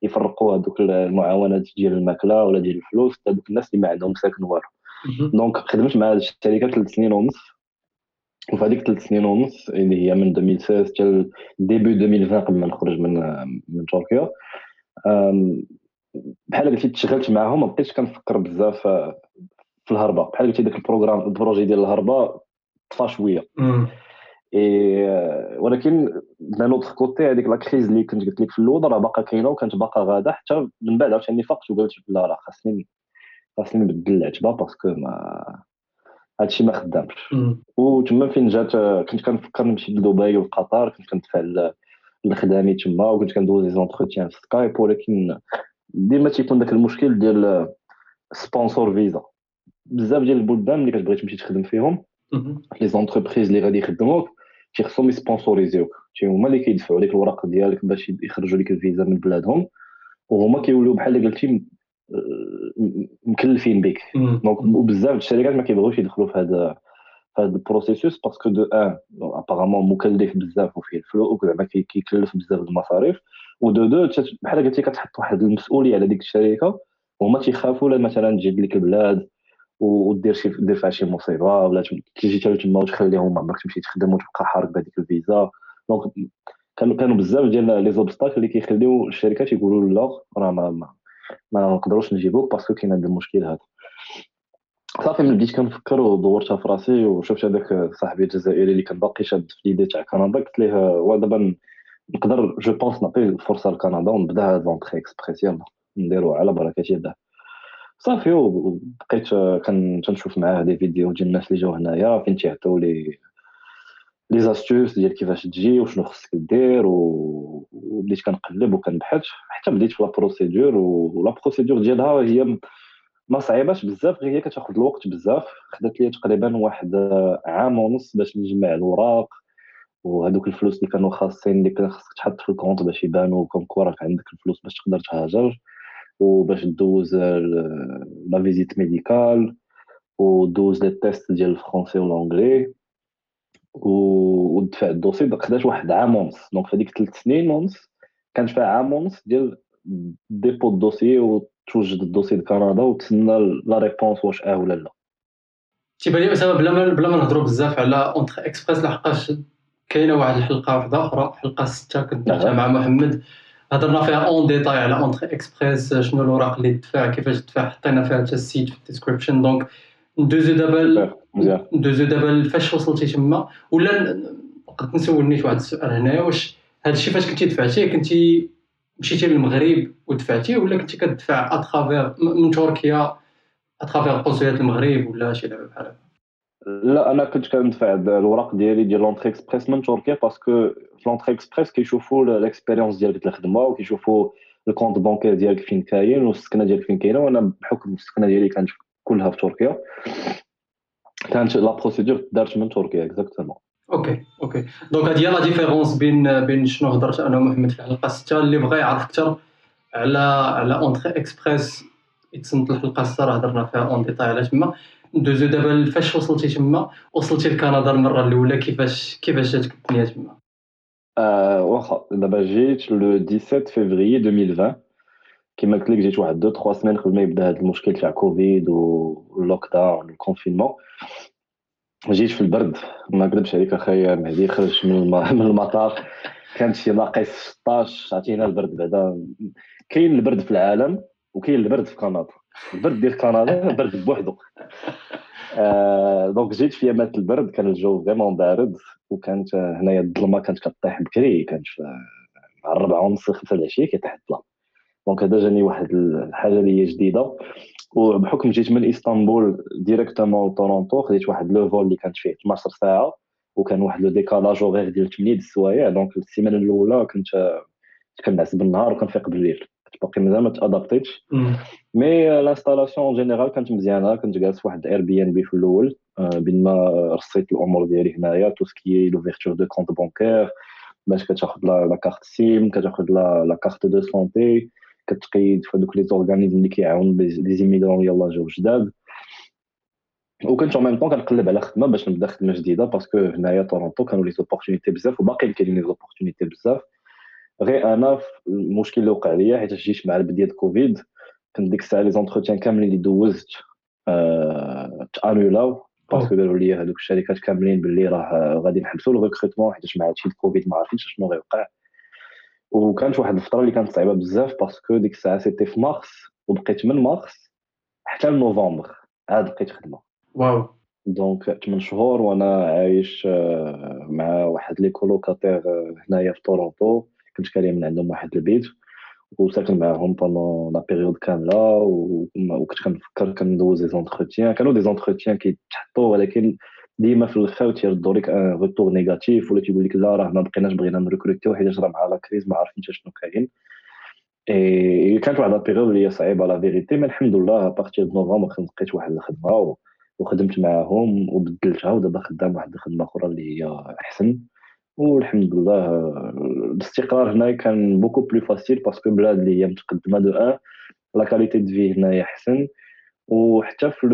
يفرقوا هذوك المعاونات ديال الماكلة ولا ديال الفلوس هذوك الناس اللي ما عندهم ساكن والو donc خدمت مع هذه الشركة ثلاث سنين ونص. وفي هذيك ثلاث سنين ونص اللي هي من 2016 حتى début 2020 قبل ما نخرج من من تركيا بحال قلتي تشغلت معاهم ما بقيتش كنفكر بزاف في الهربة. بحال قلتي داك ال programme ال projet ديال الهربة طفى شوية. إيه ولكن d'un autre côté هذيك la crise اللي كنت قلت لك في الأول راه باقا كاينة وكانت باقا غادة حتى من بعد عاوتاني فقت وقلت لا راه خاصني خاصني نبدل العتبة parce que ما هادشي ما خدامش. وتما فين جات كنت كنفكر نمشي لدبي وقطر كنت كندفع لخدامي تما وكنت كندوز les entretiens في Skype ولكن ديما تيكون داك المشكل ديال sponsor visa. بزاف ديال البلدان اللي كتبغي تمشي تخدم فيهم les entreprises اللي غادي يخدموك تيخصهم يسبونسوريزيوك. هما اللي كيدفعوا لك الورق ديالك باش يخرجوا لك الفيزا من بلادهم وهما كيوليو بحال اللي قلتي مكلفين بك donc وبزاف الشركات ما كيبغيوش يدخلوا في هذا في هذا ال processus parce que d'un apparemment مكلف بزاف وفيه الفلوس زعما كيكلف بزاف المصاريف و de deux بحال قلتي كتحط واحد المسؤوليه على ديك الشركة وهما تيخافوا مثلا تجي لك البلاد ودير شي دير فيها شي مصيبة ولا تيجي حتى تما وتخليهم عمرك تمشي تخدم وتبقى حارق بهذيك الفيزا. donc كانوا كانوا بزاف ديال les obstacles اللي كيخليو الشركات يقولوا لا راه ما, ما, ما نقدروش نجيبوك parce que كاين هذا المشكل هذا صافي من بديت كنفكر ودورتها في راسي وشفت هذاك صاحبي الجزائري اللي كان باقي شاد في l'idée تاع كندا قلت ليه ودابا نقدر je pense نعطي الفرصة لكندا ونبدأ هاد l'entrée express يلا نديرو على بركة الله. صافي وبقيت كنشوف معاه des vidéos ديال الناس اللي جاو هنايا فين تيعطيو لي les astuces ديال كيفاش تجي وشنو خصك دير وبديت كنقلب وكنبحث حتى بديت في la procédure و la procédure ديالها هي ما صعيباش بزاف غير هي كتاخذ الوقت بزاف خدات لي تقريبا واحد عام ونص باش نجمع الوراق وهذوك الفلوس اللي كانوا خاصين اللي كان خصك تحط في ال compte باش يبانوا comme راك عندك الفلوس باش تقدر تهاجر. وباش دوز la visite médicale ودوز les tests ديال ال français و ال anglais ودفع ال dossier خدات واحد عام ونص donc في هذيك ثلاث سنين ونص كانت فيها عام ونص ديال dépôt ال dossier وتوجد ال dossier لكندا وتسنى la réponse واش آه ولا لا تيبان لي اسامه بلا ما بلا ما نهضروا بزاف على entrée express لحقاش كاينة واحد الحلقة واحدة أخرى حلقه سته كنت درتها مع محمد هضرنا فيها en détail على entrée express شنو الاوراق اللي تدفع كيفاش تدفع حطينا فيها حتى ال site في ال description. donc ندوزو دابا ندوزو دابا فاش وصلتي تما؟ ولا قد نسول نيت واحد السؤال هنايا واش هذا الشيء فاش كنتي دفعتيه كنتي مشيتي للمغرب ودفعتيه ولا كنتي كتدفع à travers من تركيا à travers قنصليه المغرب ولا شي لعبة بحال هكا؟ لا أنا كنت كندفع الوراق ديالي ديال l'entrée express من تركيا parce que في l'entrée express كيشوفوا ال expérience ديالك في الخدمه وكيشوفوا ال compte bancaire ديالك فين كاين والسكنه ديالك فين كاينة وأنا بحكم السكنه ديالي كانت كلها في تركيا كانت la procédure دارت من تركيا exactement OK OK donc هذه هي la différence بين بين شنو هضرت أنا ومحمد في الحلقة 6 اللي بغى يعرف أكثر على على entrée express يتصنت الحلقة 6 راه هضرنا فيها en détail على تما ندوزو دابا فاش وصلتي تما؟ وصلتي لكندا المرة الأولى كيفاش كيفاش جاتك الدنيا تما؟ آه واخا دابا جيت le 17 فيفري 2020 كيما قلت لك جيت واحد دو تخوا سمان قبل ما يبدا هذا المشكل تاع كوفيد و ال lockdown و ال confinement جيت في البرد. ما نكذبش عليك اخايا مهدي خرج من من المطار. كانت شي ناقص 16 عرفتي هنا البرد بعدا. كاين البرد في العالم وكاين البرد في كندا. البرد ديال كندا برد بوحدو. آه donc جيت في يامات البرد كان الجو vraiment بارد وكانت هنايا الظلمة كانت كطيح بكري كانت مع الربعة ونص خمسة العشيه كيطيح الظلام. donc هذا جاني واحد الحاجة اللي هي جديدة. وبحكم جيت من إسطنبول directement لتورونتو خديت واحد le vol اللي كانت فيه 12 ساعة وكان واحد le décalage horaire ديال 8 السوايع. donc السيمانة الأولى كنت كنعس بالنهار وكنفيق بالليل. باقي مازال ما تأدابتيتش. mais l'installation générale كانت مزيانة كنت جالس واحد Airbnb في الأول بين ما رصيت الأمور ديالي هنايا tout ce qui est l'ouverture de compte bancaire باش كتاخذ la carte SIM كتاخذ la carte de santé كتقيد في هذوك les organismes اللي كيعاون les immigrants يلاه جاو جداد. وكنت même temps كنقلب على خدمة باش نبدا خدمة جديدة parce que هنايا تورونتو كانوا les opportunités بزاف وباقي كاينين les opportunités بزاف. غير أنا المشكل اللي وقع ليا حيت جيت مع البدايه كوفيد كنت ديك الساعة les entretiens كاملين اللي دوزت آه ت annul او parce que قالوا لي هذوك الشركات كاملين باللي راه غادي نحبسوا ال recrutement حيت مع هادشي الكوفيد ما عارفينش شنو غيوقع وكانت واحد الفترة اللي كانت صعيبه بزاف parce que ديك الساعة c'était في مارس وبقيت من مارس حتى لنوفمبر عاد لقيت خدمه واو donc 8 شهور وأنا عايش مع واحد les colocataires هنايا في تورونتو كنت كاري من عندهم واحد البيت وساكن معاهم pendant la période كاملة وكنت كنفكر كندوز les entretiens كانوا des entretiens كيتحطوا ولكن ديما في الآخر تيردوا لك un retour négatif ولا تيقول لك لا راه ما بقيناش بغينا نريكروتيو حيت راه مع la crise ما عارفين شنو كاين. اي كانت واحد la période اللي هي صعيبة la vérité mais الحمد لله partir novembre لقيت واحد الخدمة وخدمت معاهم وبدلتها ودابا خدام واحد الخدمة أخرى اللي هي أحسن. والحمد لله. الاستقرار هنا كان beaucoup plus facile parce que بلاد اللي هي متقدمة donc la qualité de vie هنايا أحسن. وحتى في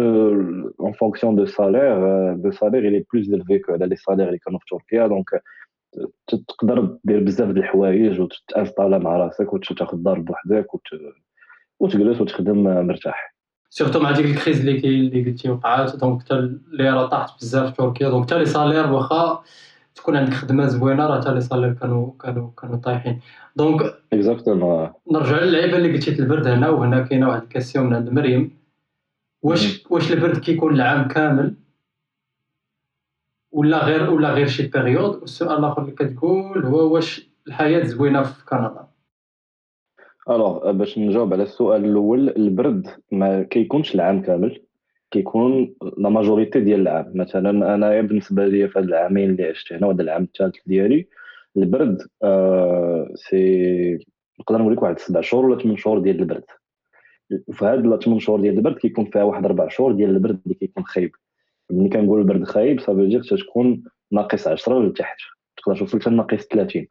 en fonction de salaire de salaire il est plus élevé que على les salaires اللي كانوا في تركيا. donc تقدر دير بزاف د الحوايج وتتانستالا مع راسك وتاخذ دار بوحدك وتجلس وتخدم مرتاح. surtout مع ديك ال crise اللي اللي قلتي وقعات. donc حتى اللي طاحت بزاف في تركيا. donc حتى les salaires واخا تكون عندك خدمة زوينة راه حتى les salaires كانوا كانوا كانوا طايحين. donc exactement نرجع للعيبه اللي قلتي البرد هنا وهنا كاينة واحد ال question من عند مريم. واش واش البرد كيكون العام كامل؟ ولا غير ولا غير شي période والسؤال الآخر اللي كتقول هو واش الحياة زوينة في كندا؟ alors باش نجاوب على السؤال الأول البرد ما كيكونش العام كامل. كيكون la majorité ديال العام. مثلا انايا بالنسبة لي في هاد العامين اللي عشت هنا وهذا العام الثالث ديالي البرد آه c'est نقدر نقول لك واحد سبع شهور ولا ثمان شهور ديال البرد. وفي هاد 8 شهور ديال البرد كيكون فيها واحد أربع شهور ديال البرد اللي كيكون خايب. ملي كنقول البرد خايب ça veut dire تكون ناقص 10 لتحت تقدر توصل حتى ناقص 30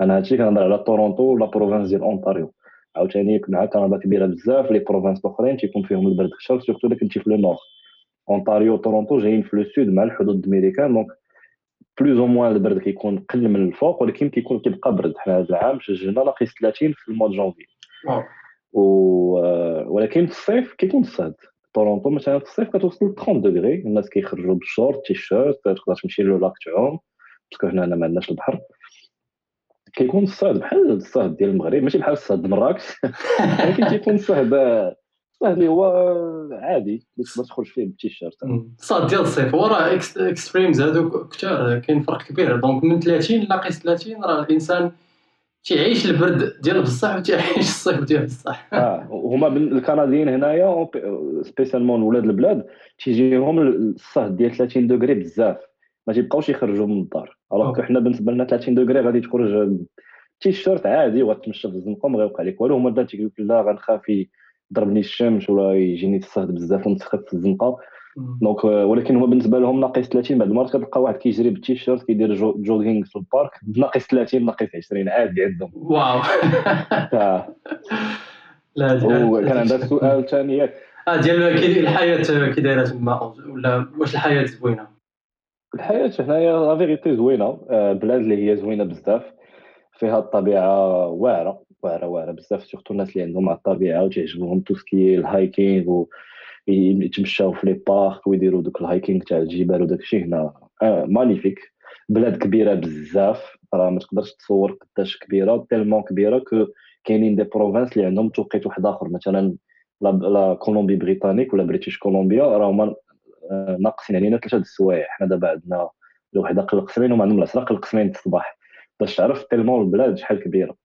أنا هادشي كنهضر على تورونتو ولا province ديال اونتاريو عاوتاني مع كندا كبيرة بزاف les provinces الاخرين تيكون فيهم البرد أكثر surtout الا كنتي في le nord أونتاريو تورونتو جايين في le sud مع الحدود الميريكان donc plus ou moins البرد كيكون قل من الفوق ولكن كيكون كيبقى برد. حنا هذا العام سجلنا ناقص 30 في ال mois janvier و... ولكن في الصيف كيكون الصهد تورونتو مثلا في الصيف كتوصل 30 degrés الناس كيخرجوا بال short t-shirt تقدر تمشي lac تعوم parce que هنا ما عندناش البحر. كيكون الصهد بحال الصهد ديال المغرب ماشي بحال الصهد مراكش. ولكن كيكون الصهد الصهد اللي هو عادي اللي تقدر تخرج فيه بالتيشيرت. الصهد ديال الصيف هو راه extrêmes هذوك كثار كاين فرق كبير. donc من 30 ناقص 30 راه الإنسان تيعيش البرد ديال بصح وتيعيش الصيف ديال بصح. آه هما الكنديين هنايا spécialement ولاد البلاد تيجيهم الصهد ديال 30 degrés بزاف. ما تيبقاوش يخرجوا من الدار. alors أوه. حنا بالنسبة لنا 30 degrés غادي تخرج تي شيرت عادي وغتمشى في الزنقة ما غيوقع لك والو هما بدا تيقول لك لا غنخاف يضربني الشمس ولا يجيني الصهد بزاف ونتسخف في الزنقة. donc آه، ولكن هما بالنسبة لهم ناقص 30 بعد المرات كتلقى واحد كيجري بالتيشيرت كيدير jo- jogging في ال parc بناقص 30 ناقص 20 عادي عندهم. واو. لا وكان عندها سؤال ثاني ياك آه ديال الحياة كي دايرة تما ولا واش الحياة زوينة؟ الحياة هنايا la vérité زوينة آه، بلاد اللي هي زوينة بزاف فيها الطبيعة واعرة واعرة واعرة بزاف surtout الناس اللي عندهم مع الطبيعة وتعجبهم tout ce qui ال hiking و يتمشاو في les parcs ويديروا دوك ال hiking تاع الجبال وداك الشيء هنا آه magnifique. بلاد كبيرة بزاف راه ما تقدرش تصور قداش كبيرة tellement كبيرة que كاينين des provinces اللي عندهم توقيت واحد آخر مثلا la Colombie-Britannique ولا British Columbia راه هما آه، ناقصين علينا ثلاثة د السوايع حنا دابا عندنا الوحده قل قسمين وما عندهم العصر قل قسمين الصباح. باش تعرف tellement البلاد شحال كبيرة.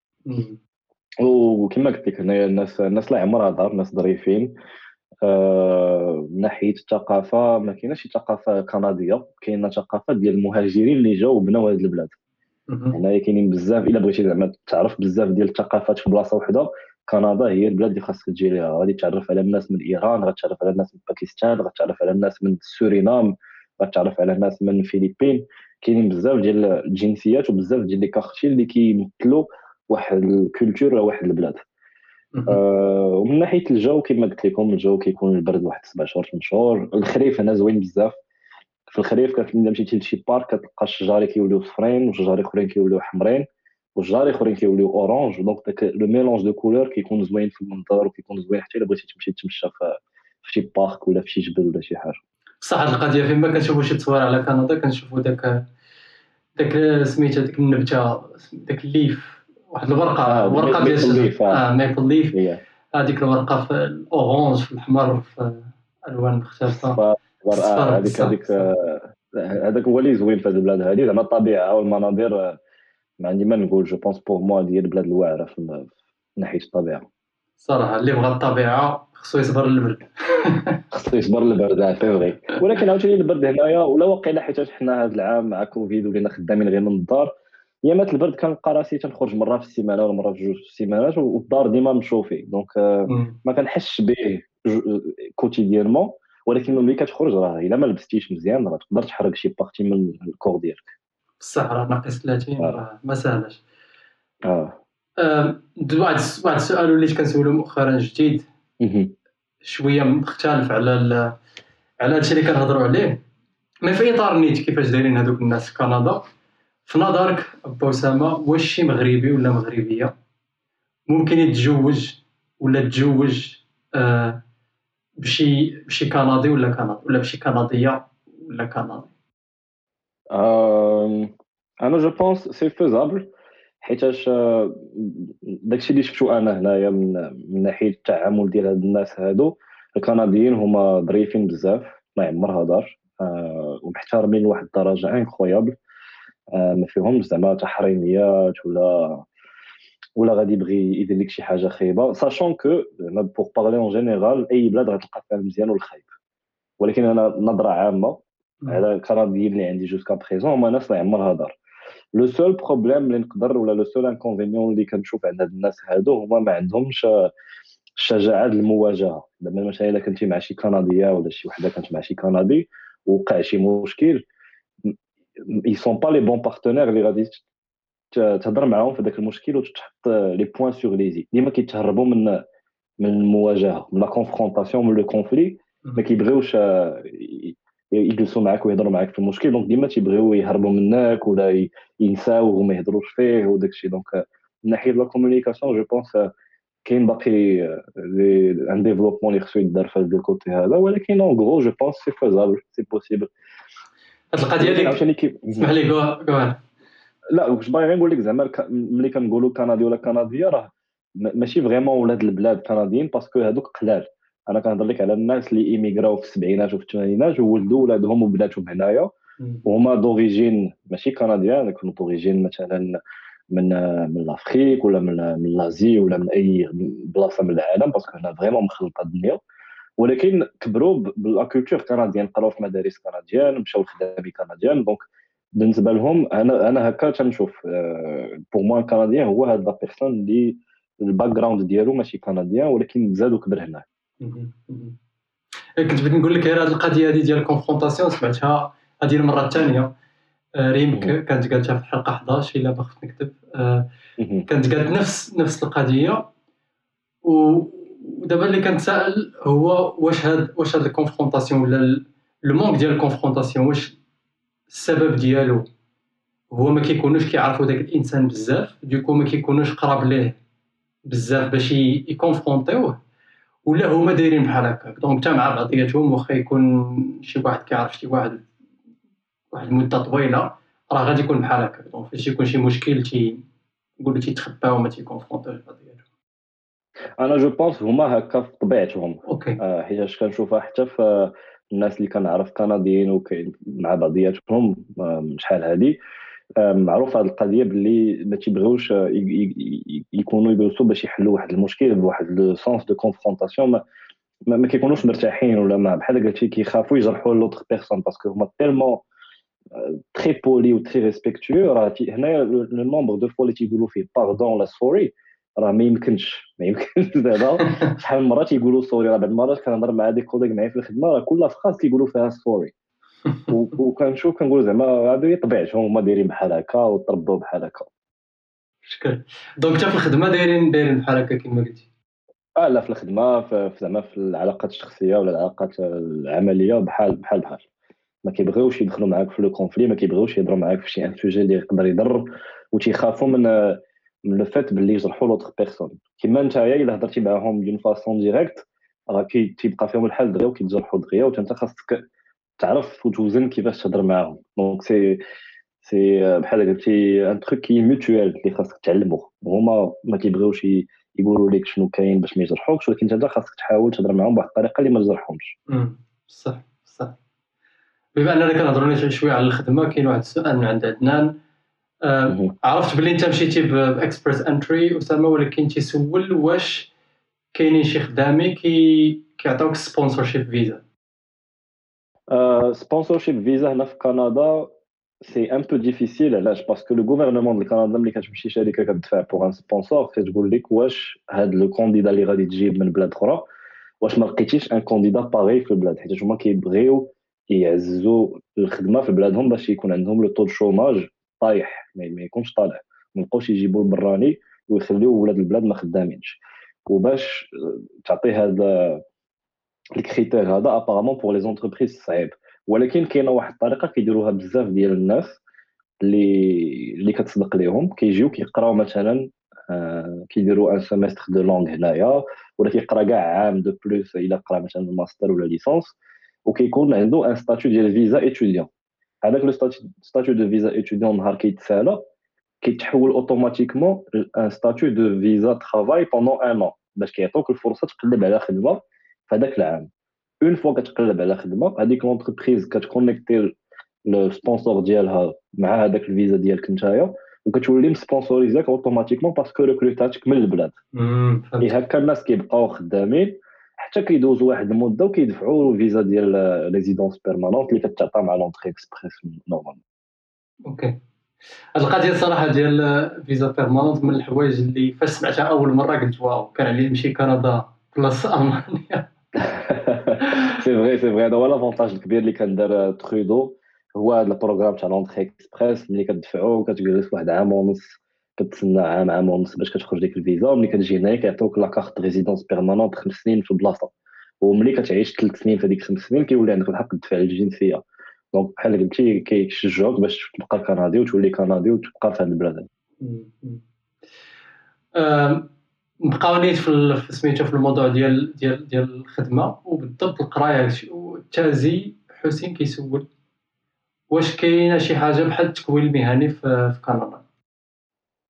وكما قلت لك هنايا الناس الناس لا عمرها دار ناس ظريفين. آه، من ناحية الثقافة ما كايناش ثقافة كندية. كاينة ثقافة ديال المهاجرين اللي جاو وبناو هذه البلاد. هنايا كاينين بزاف إلا بغيتي زعما تعرف بزاف ديال الثقافات في بلاصة وحدة كندا هي البلاد اللي خاصك تجي ليها. غادي تعرف على الناس من إيران غتعرف على الناس من باكستان غتعرف على الناس من سورينام غتعرف على الناس من الفلبين. كاينين بزاف ديال الجنسيات وبزاف ديال les quartiers اللي كيمثلوا واحد ال culture ولا واحد البلاد. آه، ومن ناحية الجو كما قلت لكم الجو كيكون البرد واحد سبع شهور ثمان شهور. الخريف هنا زوين بزاف. في الخريف كت- الا مشيتي لشي parc كتلقى الشجار كيوليو صفرين وشجار أخرين كيوليو حمرين. وشجار اخرين كيوليو orange donc داك le mélange de couleurs كيكون زوين في المنظر وكيكون زوين حتى إلا بغيتي تمشي تمشى في شي parc ولا في شي جبل ولا شي حاجة. بصح هاد القضية فين ما كنشوفوا شي تصوير على كندا كنشوفوا داك داك سميتها ديك النبتة داك ال leaf واحد الورقة آه، ورقة ديال ميبل الشجر leaf،. آه. maple leaf هذيك الورقة في ال orange في الأحمر في ألوان مختلفة. صفار آه، هذيك هذيك. آه، هذاك هو اللي زوين في هذه البلاد هذه زعما الطبيعة والمناظر ما عندي ما نقول je pense pour moi ديال البلاد الواعره في ناحية الطبيعة. صراحة اللي بغى الطبيعة خصو يصبر للبرد. خصو يصبر البرد آه، c'est vrai ولكن عاوتاني البرد هنايا ولا واقيلا حيت حنا هذا العام مع كوفيد ولينا خدامين غير من الدار ايامات البرد كنلقى راسي تنخرج مرة في السيمانة ولا مرة في جوج في السيمانات والدار ديما مشوفي donc آه، مم. ما كنحسش به quotidiennement ولكن ملي كتخرج راه إلا ما لبستيش مزيان راه تقدر تحرق شي partie من ال corps ديالك. بصح راه ناقص 30 آه. راه ما ساهلاش آه. واحد واحد السؤال وليت كنسولو مؤخرا جديد. شوية مختلف على ال... على هادشي اللي كنهضروا عليه. مي في إطار نيت كيفاش دايرين هذوك الناس في كندا. في نظرك ابا أسامة واش شي مغربي ولا مغربية ممكن يتزوج ولا تزوج آه بشي بشي كندي ولا كندي ولا بشي كنديه ولا كندي أنا je pense c'est faisable حيتاش آه، داكشي اللي شفتو أنا هنايا من ناحية التعامل ديال هاد الناس هادو الكنديين هما ظريفين بزاف الله يعمرها دار آه، ومحترمين لواحد الدرجة incroyable ما فيهمش زعما تحريميات ولا ولا غادي يبغي يدير لك شي حاجة خايبة sachant que زعما pour parler en général أي بلاد غتلقى فيها المزيان والخايب. ولكن أنا نظرة عامة على الكنديين اللي عندي jusqu'à présent هما ناس الله يعمرها دار le seul problème اللي نقدر ولا le seul inconvénient اللي كنشوف عند هاد الناس هادو هما ما عندهمش الشجاعه ديال المواجهة. دابا مثلا إلا كنتي مع شي كندية ولا شي وحدة كانت مع شي كندي وقع شي مشكل ils sont pas les bons partenaires اللي غادي تهضر معاهم في ذاك المشكل وتحط لي point sur les i ديما كيتهربوا من من المواجهة من la confrontation من le conflit ما كيبغيوش يجلسوا معاك ويهضروا معاك في المشكل. donc ديما تيبغيو يهربوا منك ولا ي- ينساو وما يهضروش فيه وداك الشيء. donc آه، من ناحية la communication je pense كاين باقي un développement اللي خصو يدار في هذا ال côté هذا. ولكن en gros je pense c'est faisable c'est possible هاد القضية كي اسمح لي لا واش باغي نقول لك زعما ملي كنقولوا كندي ولا كنديه راه ماشي vraiment ولاد البلاد كنديين parce que هادوك قلال. أنا كنهضر لك على الناس اللي immigraو في السبعينات وفي الثمانينات وولدوا ولادهم وبناتهم هنايا. وهما d'origine ماشي canadienne يكونوا d'origine مثلا من من l'Afrique ولا من من l'Asie ولا من أي بلاصة من العالم parce que هنا vraiment مخلطة الدنيا. ولكن كبروا ب la culture canadienne قراو في مدارس canadiennes مشاو لخدامي كنديان. donc بالنسبة لهم أنا أنا هكا تنشوف. pour moi canadien هو هاد la personne اللي ال background ديالو ماشي canadien ولكن زاد وكبر هنا كنت بغيت نقول لك غير هذه القضية هذه ديال ال confrontation سمعتها هذه المرة الثانية آه، ريم كانت قالتها في الحلقة 11 إلا بغيت نكتب. آه، كانت قالت نفس نفس القضية. ودابا اللي كنتسائل هو واش هاد واش هاد ال confrontation ولا le manque ديال ال confrontation واش السبب ديالو؟ هو ما كيكونوش كيعرفوا داك الإنسان بزاف donc ما كيكونوش قراب ليه بزاف باش ي confrontيوه ولا هما دايرين بحال هكاك. donc حتى مع بعضياتهم واخا يكون شي واحد كيعرف شي واحد واحد المدة طويلة راه غادي يكون بحال هكاك. donc فاش يكون شي مشكل تي نقولوا تيتخباو ما تي confrontوش بعضياتهم. أنا je pense هما هكا في طبيعتهم. okay آه حيت كنشوفها حتى في الناس اللي كنعرف كنديين وكاين مع بعضياتهم آه، شحال هادي. آه، معروف هذه القضية باللي ما تيبغيوش آه، يكونوا يجلسوا باش يحلوا واحد المشكل بواحد le sens de confrontation ما, ما كيكونوش مرتاحين ولا ما بحال قلتي كيخافوا يجرحوا l'autre personne parce que هما tellement très polis و très respectueux راه هنايا le nombre de fois اللي تيقولوا فيه pardon ولا sorry راه ما يمكنش ما يمكنش زعما. شحال من مرة تيقولوا sorry راه بعض المرات كنهضر مع des collègues معايا في الخدمة راه كل phrase كيقولوا فيها sorry وكنشوف كنقول زعما هذه طبيعتهم هما دايرين بحال هكا وتربوا بحال هكا. شكرا. donc حتى في الخدمة دايرين دايرين بحال هكا كما قلتي. آه لا في الخدمة في زعما في العلاقات الشخصية ولا العلاقات العملية بحال بحال بحال. ما كيبغيوش يدخلوا معاك في le conflit ما كيبغيوش يهضروا معاك في شي un sujet اللي يقدر يضر وتيخافوا من من le fait باللي يجرحوا l'autre personne كيما نتايا الا هضرتي معاهم d'une façon directe راه كيبقى فيهم الحال دغيا وكيتجرحوا دغيا وانت خاصك تعرف وتوزن كيفاش تهضر معاهم. donc c'est c'est بحال قلتي un truc qui est mutuel اللي خاصك تعلموه هما ما كيبغيوش يقولوا لك شنو كاين باش ما يجرحوكش ولكن انت خاصك تحاول تهضر معاهم بواحد الطريقة اللي ما تجرحهمش. صح صح. بما أننا كنهضروا شوية على الخدمة كاين واحد السؤال من عند عدنان. آه عرفت بلي أنت مشيتي ب Express Entry أسامة ولكن تيسول واش كاينين شي خدامي كي كيعطيوك sponsorship visa sponsorship visa هنا في كندا c'est un peu difficile علاش parce que le gouvernement ديال كندا ملي كتمشي شركة كتدفع pour un sponsor كتقول لك واش هاد le candidat اللي غادي تجيب من بلاد أخرى واش ما لقيتيش un candidat باغي في البلاد حيت هما كيبغيو يعززوا الخدمة في بلادهم باش يكون عندهم le taux de chômage طايح ما يكونش طالع. ما يبقاوش يجيبوا البراني ويخليو ولاد البلاد ما خدامينش. وباش تعطي هذا ال critère هذا apparemment pour les entreprises صعيب. ولكن كاينة واحد الطريقة كيديروها بزاف ديال الناس اللي اللي كتصدق ليهم. كيجيو كيقراو مثلا آه كيديروا un semestre de langue هنايا ولا كيقرا كاع عام de plus إلا قرا مثلا ماستر ولا licence وكيكون عنده un statut ديال visa étudiant هذاك le statut de visa étudiant نهار كيتسالى كيتحول automatiquement un statut de visa travail pendant un an باش كيعطوك الفرصة تقلب على خدمة في هذاك العام. une fois كتقلب على خدمة هذيك l'entreprise كت connecter ال sponsor ديالها مع هذاك الفيزا ديالك نتايا وكتولي مسبونسوريزاك اوتوماتيكمون باسكو ريكروتاتك من البلاد. اي هكا الناس كيبقاو خدامين حتى كيدوزوا واحد المدة وكيدفعوا فيزا ديال résidence permanente اللي كتعطى مع l'Entrée express normalement OK. هاد القضية الصراحه ديال visa permanente من الحوايج اللي فاش سمعتها أول مرة قلت واو كان عليه نمشي كندا بلاص المانيا c'est vrai c'est vrai هذا هو l'avantage الكبير اللي كان دار ترودو هو هذا ال programme تاع l'entrée express ملي كتدفعو وكتجلس واحد عام ونص كتسنى عام عام ونص باش كتخرج ديك الفيزا وملي كتجي هنايا كيعطيوك la carte résidence permanente خمس سنين في البلاصه وملي كتعيش ثلاث سنين في هذيك خمس سنين كيولي عندك الحق تدفع الجنسيه donc بحال قلتي كيشجعوك باش تبقى كندي وتولي كندي وتبقى في هذا البلاد نبقاو نيت في سميتو في الموضوع ديال ديال ديال الخدمة وبالضبط القراية تازي حسين كيسول. واش كاينة شي حاجة بحال التكوين المهني في, كندا؟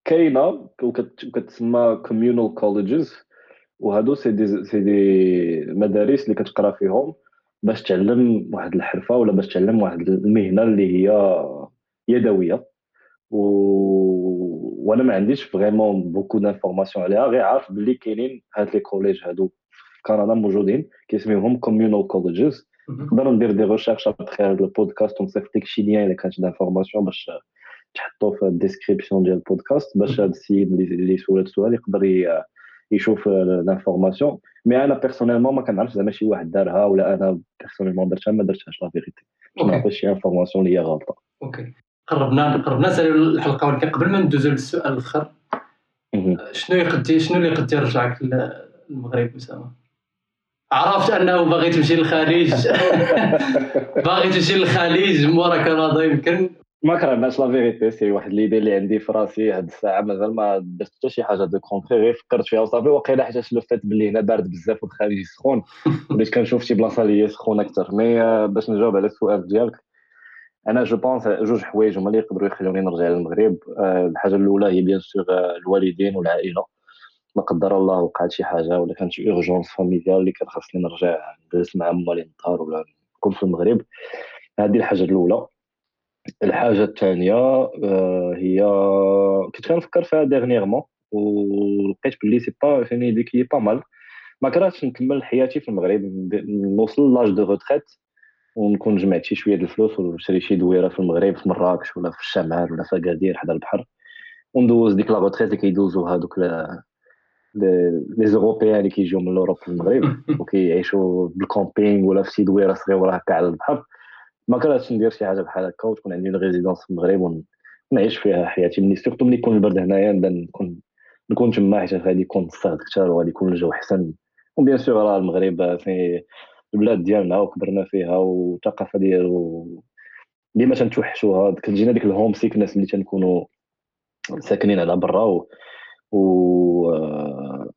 كاينة وكتسمى communal colleges وهادو c'est des c'est des مدارس اللي كتقرا فيهم باش تعلم واحد الحرفة ولا باش تعلم واحد المهنة اللي هي يدوية. و وأنا ما عنديش vraiment beaucoup d'informations عليها غير عارف بلي كاينين هاد les collèges هادو في كندا موجودين كيسميوهم communal colleges نقدر ندير des recherches après هذا البودكاست ونصيفط لك شي lien إلا كانت d'informations باش تحطو في ال description ديال البودكاست باش هذا السيد اللي سول السؤال يقدر يشوف l'information mais أنا personnellement ما كنعرفش زعما شي واحد دارها ولا أنا personnellement درتها ما درتهاش la vérité ما نعطيش شي information اللي هي غلطة. OK قربنا قربنا نساليو الحلقة ولكن قبل ما ندوزو للسؤال الآخر شنو يقدي شنو اللي يقدر يرجعك للمغرب أسامة؟ عرفت أنه باغي تمشي للخليج. باغي تمشي للخليج مورا كندا يمكن. ما كرهناش la vérité c'est واحد l'idée اللي عندي في راسي هاد الساعة. مازال ما درت حتى شي حاجة de concret غير فكرت فيها. وصافي واقيلا حيت le fait بلي هنا بارد بزاف والخارج سخون. وليت كنشوف شي بلاصة اللي هي سخونة أكثر mais آه، باش نجاوب على السؤال ديالك أنا je pense جوج حوايج هما اللي يقدروا يخلوني نرجع للمغرب. آه، الحاجة الأولى هي bien sûr آه، الوالدين والعائلة. لا قدر الله وقعت شي حاجة ولا كانت شي urgence familiale اللي كان خاصني نرجع نجلس مع مالين الدار ولا نكون في المغرب. هذه الحاجة الأولى. الحاجة الثانية آه، هي كنت كنفكر فيها dernièrement ولقيت بلي c'est pas une idée qui est pas mal ما كرهتش نكمل حياتي في المغرب. نوصل l'âge de retraite ونكون جمعت شي شوية الفلوس ونشري شي دويرة في المغرب في مراكش ولا في الشمال ولا في أكادير حدا البحر وندوز ديك la retraite اللي كيدوزو هادوك les Européens اللي كيجيو من Europe للمغرب وكيعيشوا بال camping ولا في شي دويرة صغيرة هكا على البحر. ما كرهتش ندير شي حاجة بحال هكا وتكون عندي résidence في المغرب ونعيش فيها حياتي. ملي surtout ملي يكون البرد هنايا نبدأ نكون نكون تما حيت غادي يكون الصهد كثر وغادي يكون الجو احسن و bien sûr راه المغرب في البلاد ديالنا وكبرنا فيها والثقافة ديالو ديما تنتوحشوها. كتجينا ديك ال homesickness ملي تنكونوا ساكنين على برا و, و...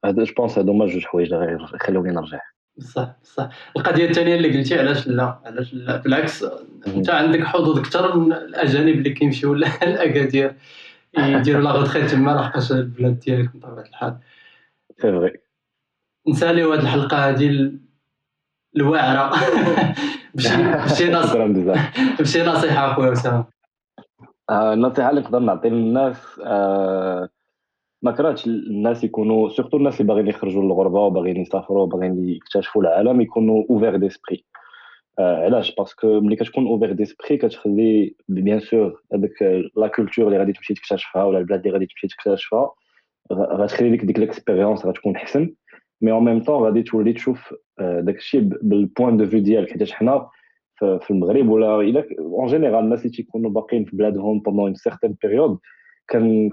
هذا je pense هادو هما جوج حوايج اللي يخلوني نرجع. بصح بصح القضية الثانية اللي قلتي علاش لا؟ علاش لا؟ بالعكس انت عندك حظوظ أكثر من الأجانب اللي كيمشيو لأكادير يديروا la retraite تما لحقاش البلاد ديالك بطبيعه الحال. c'est vrai نساليو هذه الحلقة هذه الواعره بشي نصيحه نصيحة اخويا اسامه آه، النصيحة اللي نقدر نعطي للناس آه ما كرهتش الناس يكونوا surtout الناس اللي باغيين يخرجوا للغربة وباغيين يسافروا وباغيين يكتشفوا العالم يكونوا ouverts d'esprit آه علاش؟ parce que ملي كتكون ouvert d'esprit كتخلي bien sûr هذاك la culture اللي غادي تمشي تكتشفها ولا البلاد اللي غادي تمشي تكتشفها غتخلي لك ديك l'expérience غتكون حسن. mais en même temps غادي تولي تشوف داك الشيء بال point de vue ديالك حيت حنا في المغرب ولا الا en général الناس اللي تيكونوا باقيين في بلادهم pendant une certaine période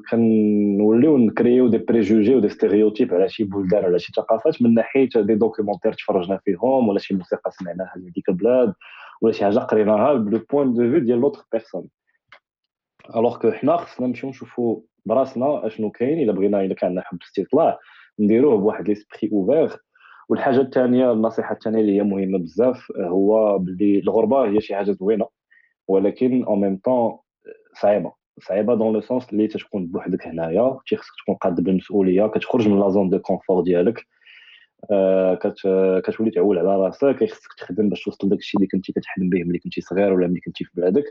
كنوليو نكريو des préjugés و des stéréotypes على شي بلدان على شي ثقافات من ناحيه des documentaires تفرجنا فيهم ولا شي موسيقى سمعناها من ديك البلاد ولا شي حاجة قريناها ب le point de vue ديال l'autre personne alors que حنا خصنا نمشيو نشوفو براسنا اشنو كاين الا بغينا الا كان عندنا حب استطلاع نديروه بواحد l'esprit ouvert. والحاجة الثانية النصيحة الثانية اللي هي مهمة بزاف هو بلي الغربة هي شي حاجة زوينة ولكن en même temps صعيبة. صعيبة dans le sens اللي تكون بوحدك هنايا تيخصك تكون قاد بالمسؤولية كتخرج من la zone de confort ديالك آه كتولي تعول على راسك خصك تخدم باش توصل داك الشيء اللي كنتي كتحلم به ملي كنتي صغير ولا ملي كنتي في بلادك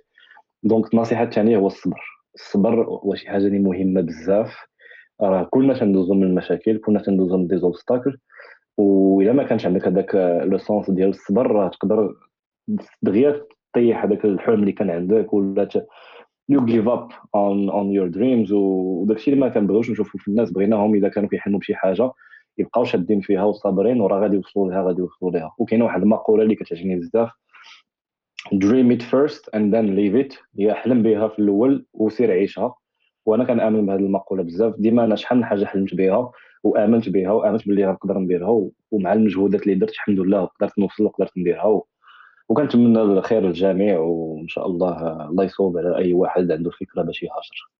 donc النصيحة الثانية هو الصبر. الصبر هو شي حاجة اللي مهمة بزاف. راه كلنا تندوزو من المشاكل كلنا تندوزو من des obstacles واذا ما كانش عندك هذاك le sens ديال الصبر راه تقدر دغيا طيح هذاك الحلم اللي كان عندك ولا you give up on on your dreams وداك الشيء اللي ما كنبغيوش نشوفوا في الناس بغيناهم إذا كانوا كيحلموا بشي حاجة يبقاو شادين فيها وصابرين وراه غادي يوصلوا لها غادي يوصلوا لها. وكاينة واحد المقولة اللي كتعجبني بزاف dream it first and then live it. هي احلم بها في الأول وسير عيشها. وأنا كنامن بهذه المقوله بزاف ديما أنا شحال من حاجة حلمت بها وامنت بها وامنت باللي غنقدر نديرها ومع المجهودات اللي درت الحمد لله قدرت نوصل وقدرت نديرها وكنتمنى الخير للجميع وإن شاء الله الله يصوب على أي واحد عنده فكرة باش يهاجر.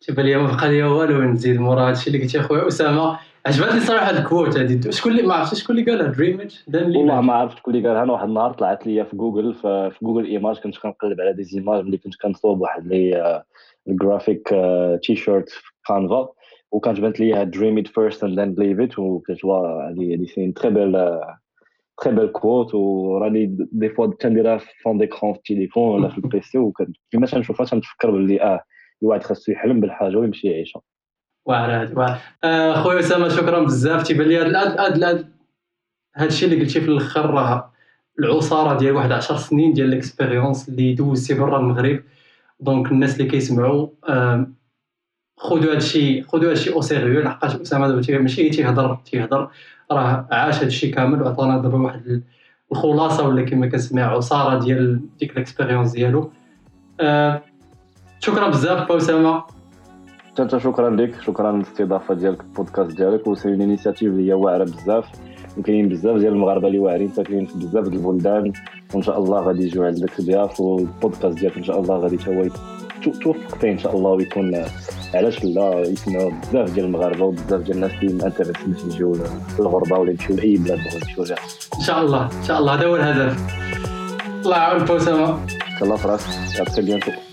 تبان لي ما بقى لي والو نزيد مورا هادشي اللي قلتي أخويا أسامة. عجبتني صراحة ال quote هادي. شكون اللي ما عرفتش شكون اللي قالها؟ dream it والله ما عرفت شكون اللي قالها. أنا واحد النهار طلعت لي في جوجل في Google Images كنت كنقلب على des images ملي كنت كنصوب واحد لي ال graphic t-shirt Canva وكانت لي dream it first and then live it وكنت هادي هادي c'est très belle très belle quote وراني des fois تنديرها في fond d'écran في التليفون ولا في ال PC وكما تنشوفها تنتفكر باللي آه الواحد خاصو يحلم بالحاجة ويمشي يعيشها واعر آه، خويا أسامة شكرا بزاف. تيبان لي هاد هاد هاد هاد هادشي اللي قلتي في الآخر راه العصارة ديال واحد 10 سنين ديال l'expérience اللي دوزتي برا المغرب. donc الناس اللي كيسمعوا خذوا هادشي خذوا هادشي au sérieux لحقاش أسامة دابا ماشي تيهضر تيهضر. راه عاش هادشي كامل. وعطانا دابا واحد ال- الخلاصة ولا كما كنسميها عصاره ديال ديك l'expérience ديالو. آه، شكرا بزاف با أسامة. حتى شكرا لك. شكرا للاستضافة ديالك البودكاست ديالك. و c'est une initiative اللي هي واعرة بزاف. وكاين بزاف ديال المغاربة اللي واعرين ساكنين في بزاف ديال البلدان. وإن شاء الله غادي يجيو عندك ضياف والبودكاست ديالك إن شاء الله غادي تا هو توفق فيه إن شاء الله ويكون علاش لا؟ يسمعوا بزاف ديال المغاربة وبزاف ديال الناس اللي intéressés باش يجيو للغربه ولا يمشيو لأي بلاد بغاو يمشيو لها إن شاء الله إن شاء الله. هذا هو الهدف. الله يعاون با اسامه الله في راسك. ا